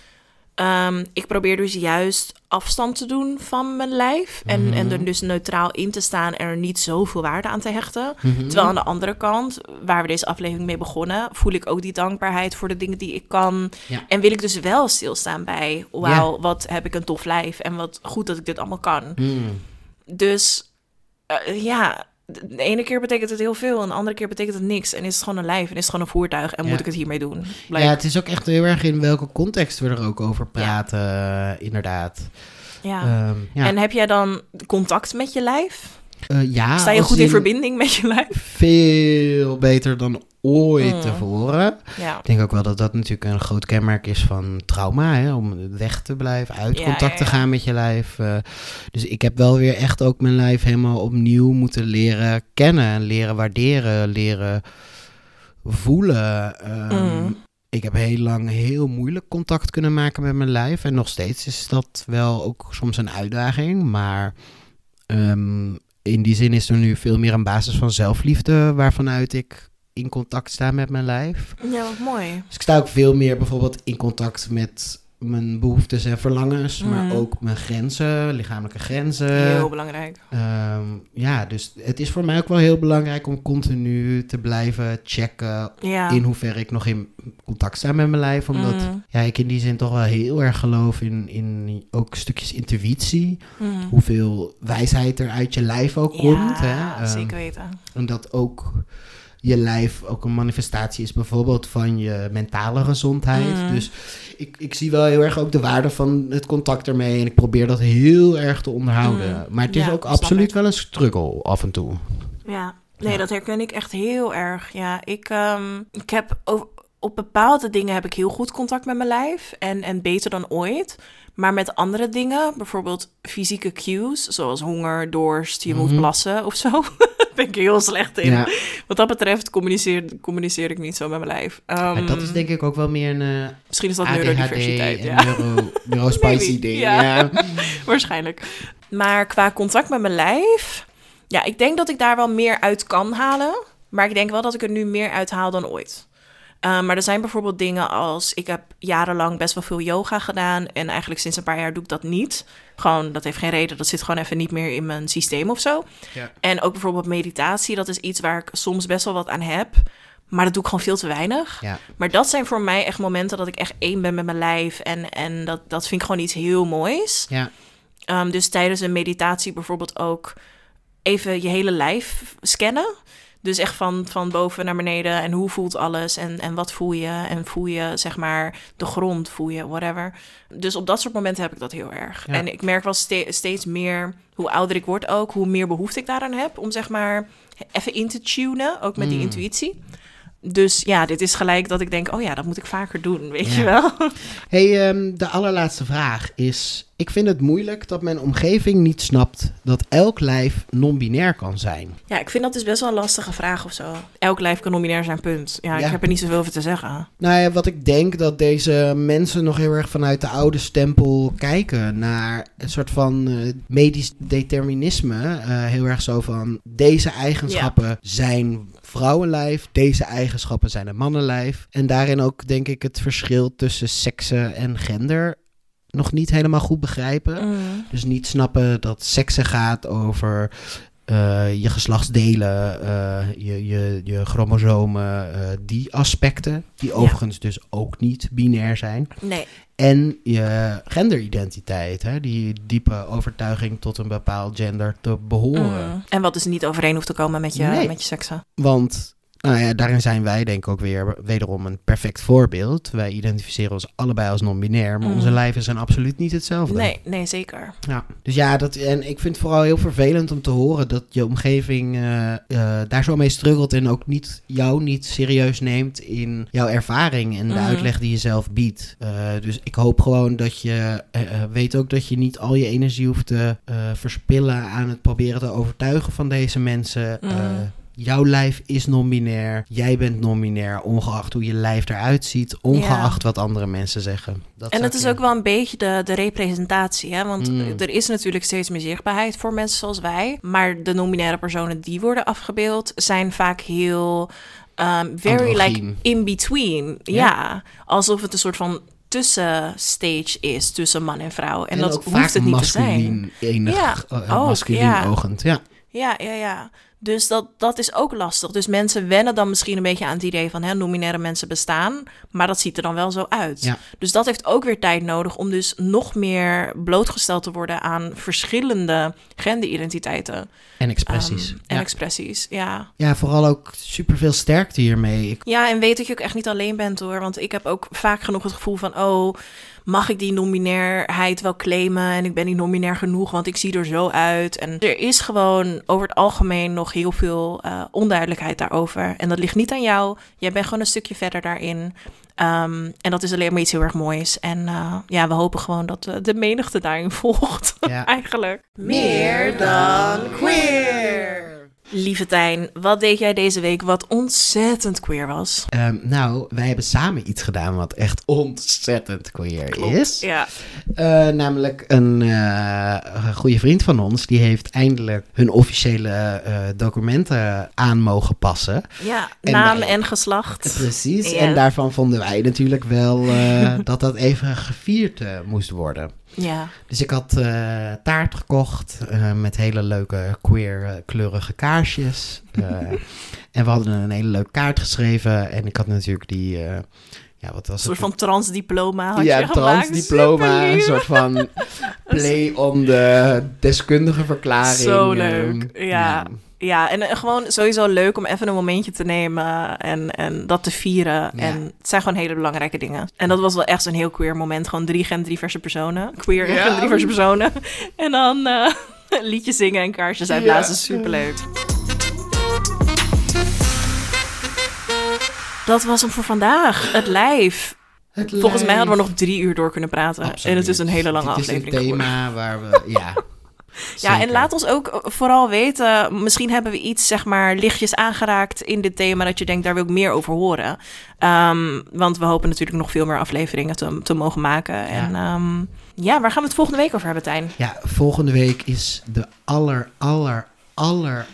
ehm, ik probeer dus juist afstand te doen van mijn lijf. En, Mhm. en er dus neutraal in te staan en er niet zoveel waarde aan te hechten. Mhm. Terwijl aan de andere kant, waar we deze aflevering mee begonnen, voel ik ook die dankbaarheid voor de dingen die ik kan. Ja. En wil ik dus wel stilstaan bij, wauw, wat heb ik een tof lijf en wat goed dat ik dit allemaal kan. Mm. Dus eh, ja, de ene keer betekent het heel veel en de andere keer betekent het niks. En is het gewoon een lijf en is het gewoon een voertuig en Ja. moet ik het hiermee doen? Ja, het is ook echt heel erg in welke context we er ook over praten, eh, inderdaad. ja. Ehm, ja. En heb jij dan contact met je lijf? Eh, ja, Sta je goed in in verbinding met je lijf? Veel beter dan ooit Mm. tevoren. Ja. Ik denk ook wel dat dat natuurlijk een groot kenmerk is van trauma. Hè? Om weg te blijven, uit Ja, contact te gaan met je lijf. eh. dus ik heb wel weer echt ook mijn lijf helemaal opnieuw moeten leren kennen. En leren waarderen, leren voelen. Ehm, Mm. Ik heb heel lang heel moeilijk contact kunnen maken met mijn lijf. En nog steeds is dat wel ook soms een uitdaging. Maar ehm, in die zin is er nu veel meer een basis van zelfliefde... waarvanuit ik in contact sta met mijn lijf. Ja, wat mooi. Dus ik sta ook veel meer bijvoorbeeld in contact met mijn behoeftes en verlangens, Mhm. maar ook mijn grenzen, lichamelijke grenzen. Heel belangrijk. Ehm, ja, dus het is voor mij ook wel heel belangrijk om continu te blijven checken Ja. in hoeverre ik nog in contact sta met mijn lijf. Omdat Mm. ja, ik in die zin toch wel heel erg geloof in, in ook stukjes intuïtie. Mm. Hoeveel wijsheid er uit je lijf ook komt. Hè? Ehm, zeker weten. en dat ook je lijf ook een manifestatie is bijvoorbeeld van je mentale gezondheid. Mm. Dus ik, ik zie wel heel erg ook de waarde van het contact ermee. En ik probeer dat heel erg te onderhouden. Mm. Maar het is Ja, ook absoluut ik. wel een struggle af en toe. Ja, nee, Ja. dat herken ik echt heel erg. Ja, ik, ehm, ik heb over, op bepaalde dingen heb ik heel goed contact met mijn lijf en, en beter dan ooit. Maar met andere dingen, bijvoorbeeld fysieke cues, zoals honger, dorst, je moet Mhm. plassen of zo, [LAUGHS] [LAUGHS] ben ik heel slecht in. Ja, Wat dat betreft communiceer, communiceer ik niet zo met mijn lijf. Ehm, maar dat is denk ik ook wel meer een eh, Misschien is dat ADHD neurodiversiteit. Ja. neuro, [LAUGHS] neurospicy ding. ja. Ja. [LAUGHS] Waarschijnlijk. Maar qua contact met mijn lijf, ja, ik denk dat ik daar wel meer uit kan halen. Maar ik denk wel dat ik er nu meer uit haal dan ooit. Uh, maar er zijn bijvoorbeeld dingen als... Ik heb jarenlang best wel veel yoga gedaan. En eigenlijk sinds een paar jaar doe ik dat niet. Gewoon, dat heeft geen reden. Dat zit gewoon even niet meer in mijn systeem of zo. Ja. En ook bijvoorbeeld meditatie. Dat is iets waar ik soms best wel wat aan heb. Maar dat doe ik gewoon veel te weinig. Ja. Maar dat zijn voor mij echt momenten dat ik echt één ben met mijn lijf. En, en dat, dat vind ik gewoon iets heel moois. Ja. Um, dus tijdens een meditatie bijvoorbeeld ook even je hele lijf scannen. Dus echt van, van boven naar beneden en hoe voelt alles en, en wat voel je en voel je zeg maar de grond, voel je whatever. Dus op dat soort momenten heb ik dat heel erg. Ja. En ik merk wel ste steeds meer, hoe ouder ik word ook, hoe meer behoefte ik daaraan heb om zeg maar even in te tunen, ook met die Mm. intuïtie. Dus ja, dit is gelijk dat ik denk, oh ja, dat moet ik vaker doen, weet Ja. je wel. Hey, ehm, de allerlaatste vraag is... Ik vind het moeilijk dat mijn omgeving niet snapt dat elk lijf non-binair kan zijn. Ja, ik vind dat dus best wel een lastige vraag of zo. Elk lijf kan nominair zijn, punt. Ja, Ja. ik heb er niet zoveel over te zeggen. Nou ja, wat ik denk dat deze mensen nog heel erg vanuit de oude stempel kijken naar een soort van eh, medisch determinisme. Eh, heel erg zo van deze eigenschappen zijn vrouwenlijf, deze eigenschappen zijn een mannenlijf. En daarin ook denk ik het verschil tussen seksen en gender nog niet helemaal goed begrijpen. Mm. Dus niet snappen dat seksen gaat over eh, je geslachtsdelen, eh, je, je, je chromosomen, eh, die aspecten, die overigens dus ook niet binair zijn. Nee. En je genderidentiteit, hè, die diepe overtuiging tot een bepaald gender te behoren. Mm. En wat dus niet overeen hoeft te komen met je, Nee. met je seksen. Want nou ja, daarin zijn wij denk ik ook weer wederom een perfect voorbeeld. Wij identificeren ons allebei als non-binair, maar Mm. onze lijven zijn absoluut niet hetzelfde. Nee, nee, zeker. Ja, dus ja, dat, en ik vind het vooral heel vervelend om te horen dat je omgeving eh, eh, daar zo mee struggelt en ook niet, jou niet serieus neemt in jouw ervaring en de Mhm. uitleg die je zelf biedt. Eh, dus ik hoop gewoon dat je weet ook dat je niet al je energie hoeft te verspillen aan het proberen te overtuigen van deze mensen. Mhm. Jouw lijf is non-binair. Jij bent non-binair, ongeacht hoe je lijf eruit ziet. Ongeacht wat andere mensen zeggen. Dat En ik, is ook wel een beetje de, de representatie. Hè? Want Mm. er is natuurlijk steeds meer zichtbaarheid voor mensen zoals wij. Maar de non-binaire personen die worden afgebeeld zijn vaak heel um, very like in between. Ja. Ja. alsof het een soort van tussenstage is tussen man en vrouw. En, dat hoeft vaak het niet te zijn. enig, Ja, ook, ja. ogend. Ja. Ja, ja, ja. Dus dat, dat is ook lastig. Dus mensen wennen dan misschien een beetje aan het idee van hè, nominaire mensen bestaan, maar dat ziet er dan wel zo uit. Ja. Dus dat heeft ook weer tijd nodig om dus nog meer blootgesteld te worden aan verschillende genderidentiteiten En expressies. Ehm, en ja. expressies. Ja. ja, vooral ook superveel sterkte hiermee. Ik, ja, en weet dat je ook echt niet alleen bent hoor. Want ik heb ook vaak genoeg het gevoel van, oh, mag ik die nominairheid wel claimen? En ik ben niet nominair genoeg, want ik zie er zo uit. En er is gewoon over het algemeen nog heel veel eh, onduidelijkheid daarover. En dat ligt niet aan jou. Jij bent gewoon een stukje verder daarin. Ehm, en dat is alleen maar iets heel erg moois. En eh, ja, we hopen gewoon dat eh, de menigte daarin [LAUGHS] volgt. Ja. Eigenlijk. Meer dan queer. Lieve Tijn, wat deed jij deze week wat ontzettend queer was? ehm, nou, wij hebben samen iets gedaan wat echt ontzettend queer is. Ja. Eh, namelijk een een goede vriend van ons, die heeft eindelijk hun officiële eh, documenten aan mogen passen. Ja, En naam wij- en geslacht. Precies, en daarvan vonden wij natuurlijk wel [LAUGHS] dat dat even gevierd moest worden. Ja. Dus ik had eh, taart gekocht eh, met hele leuke queer eh, kleurige kaarsjes. [LAUGHS] En we hadden een hele leuke kaart geschreven. En ik had natuurlijk die, ja wat was Een soort het? van transdiploma had ja, je gemaakt. transdiploma, een soort van [LAUGHS] play on de deskundige verklaring. Zo eh, leuk, ja. Ja, en gewoon sowieso leuk om even een momentje te nemen en, en dat te vieren. En het zijn gewoon hele belangrijke dingen. En dat was wel echt zo'n heel queer moment. Gewoon drie genderdiverse personen. Queer en genderdiverse personen. En dan eh [LAUGHS] liedjes zingen en kaarsjes uitblazen. Ja. Superleuk. Dat was hem voor vandaag. Het lijf. Het Volgens mij hadden we nog drie uur door kunnen praten. Absoluut. En het is een hele lange Dit is aflevering een geworden. thema waar we, ja... [LAUGHS] Ja, en laat ons ook vooral weten, misschien hebben we iets, zeg maar, lichtjes aangeraakt in dit thema dat je denkt, daar wil ik meer over horen. Ehm, want we hopen natuurlijk nog veel meer afleveringen te, te mogen maken. En ehm, ja, waar gaan we het volgende week over hebben, Tijn? Ja, volgende week is de aller, aller, aller,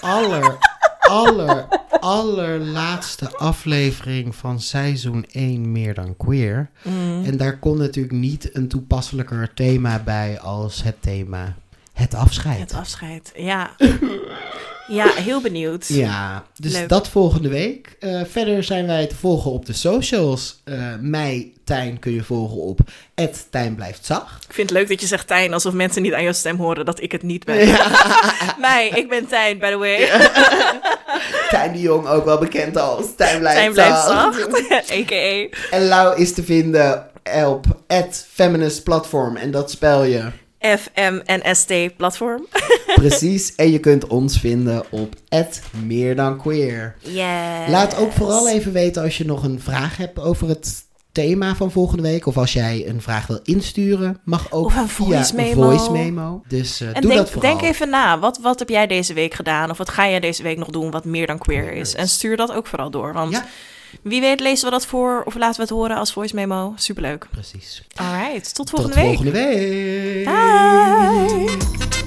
aller, [LAUGHS] aller, allerlaatste aflevering van seizoen 1 Meer dan Queer. Mm. En daar komt natuurlijk niet een toepasselijker thema bij als het thema het afscheid. Het afscheid, ja. [LAUGHS] ja, heel benieuwd. Ja, dus Leuk. dat volgende week. Eh, verder zijn wij te volgen op de socials. Eh mij, Tijn, kun je volgen op Tijn blijft zacht. Ik vind het leuk dat je zegt Tijn, alsof mensen niet aan jouw stem horen dat ik het niet ben. [LAUGHS] Mij, ik ben Tijn, by the way. [LAUGHS] Tijn de Jong, ook wel bekend als Tijn blijft, Tijn blijft zacht. zacht, [LAUGHS] a.k.a. En Lau is te vinden op het Feminist Platform. En dat spel je FMNST platform. [LAUGHS] precies. en je kunt ons vinden op Meer dan Queer. Yes. Laat ook vooral even weten als je nog een vraag hebt over het thema van volgende week. Of als jij een vraag wil insturen, mag ook Of een via voice een memo. voice memo. Dus En doe denk, dat vooral. denk even na, wat, wat heb jij deze week gedaan? Of wat ga jij deze week nog doen wat meer dan queer is. En stuur dat ook vooral door, want Ja. Wie weet lezen we dat voor of laten we het horen als voice memo. Superleuk. Precies. Alright, tot Tot volgende week. volgende week. Bye.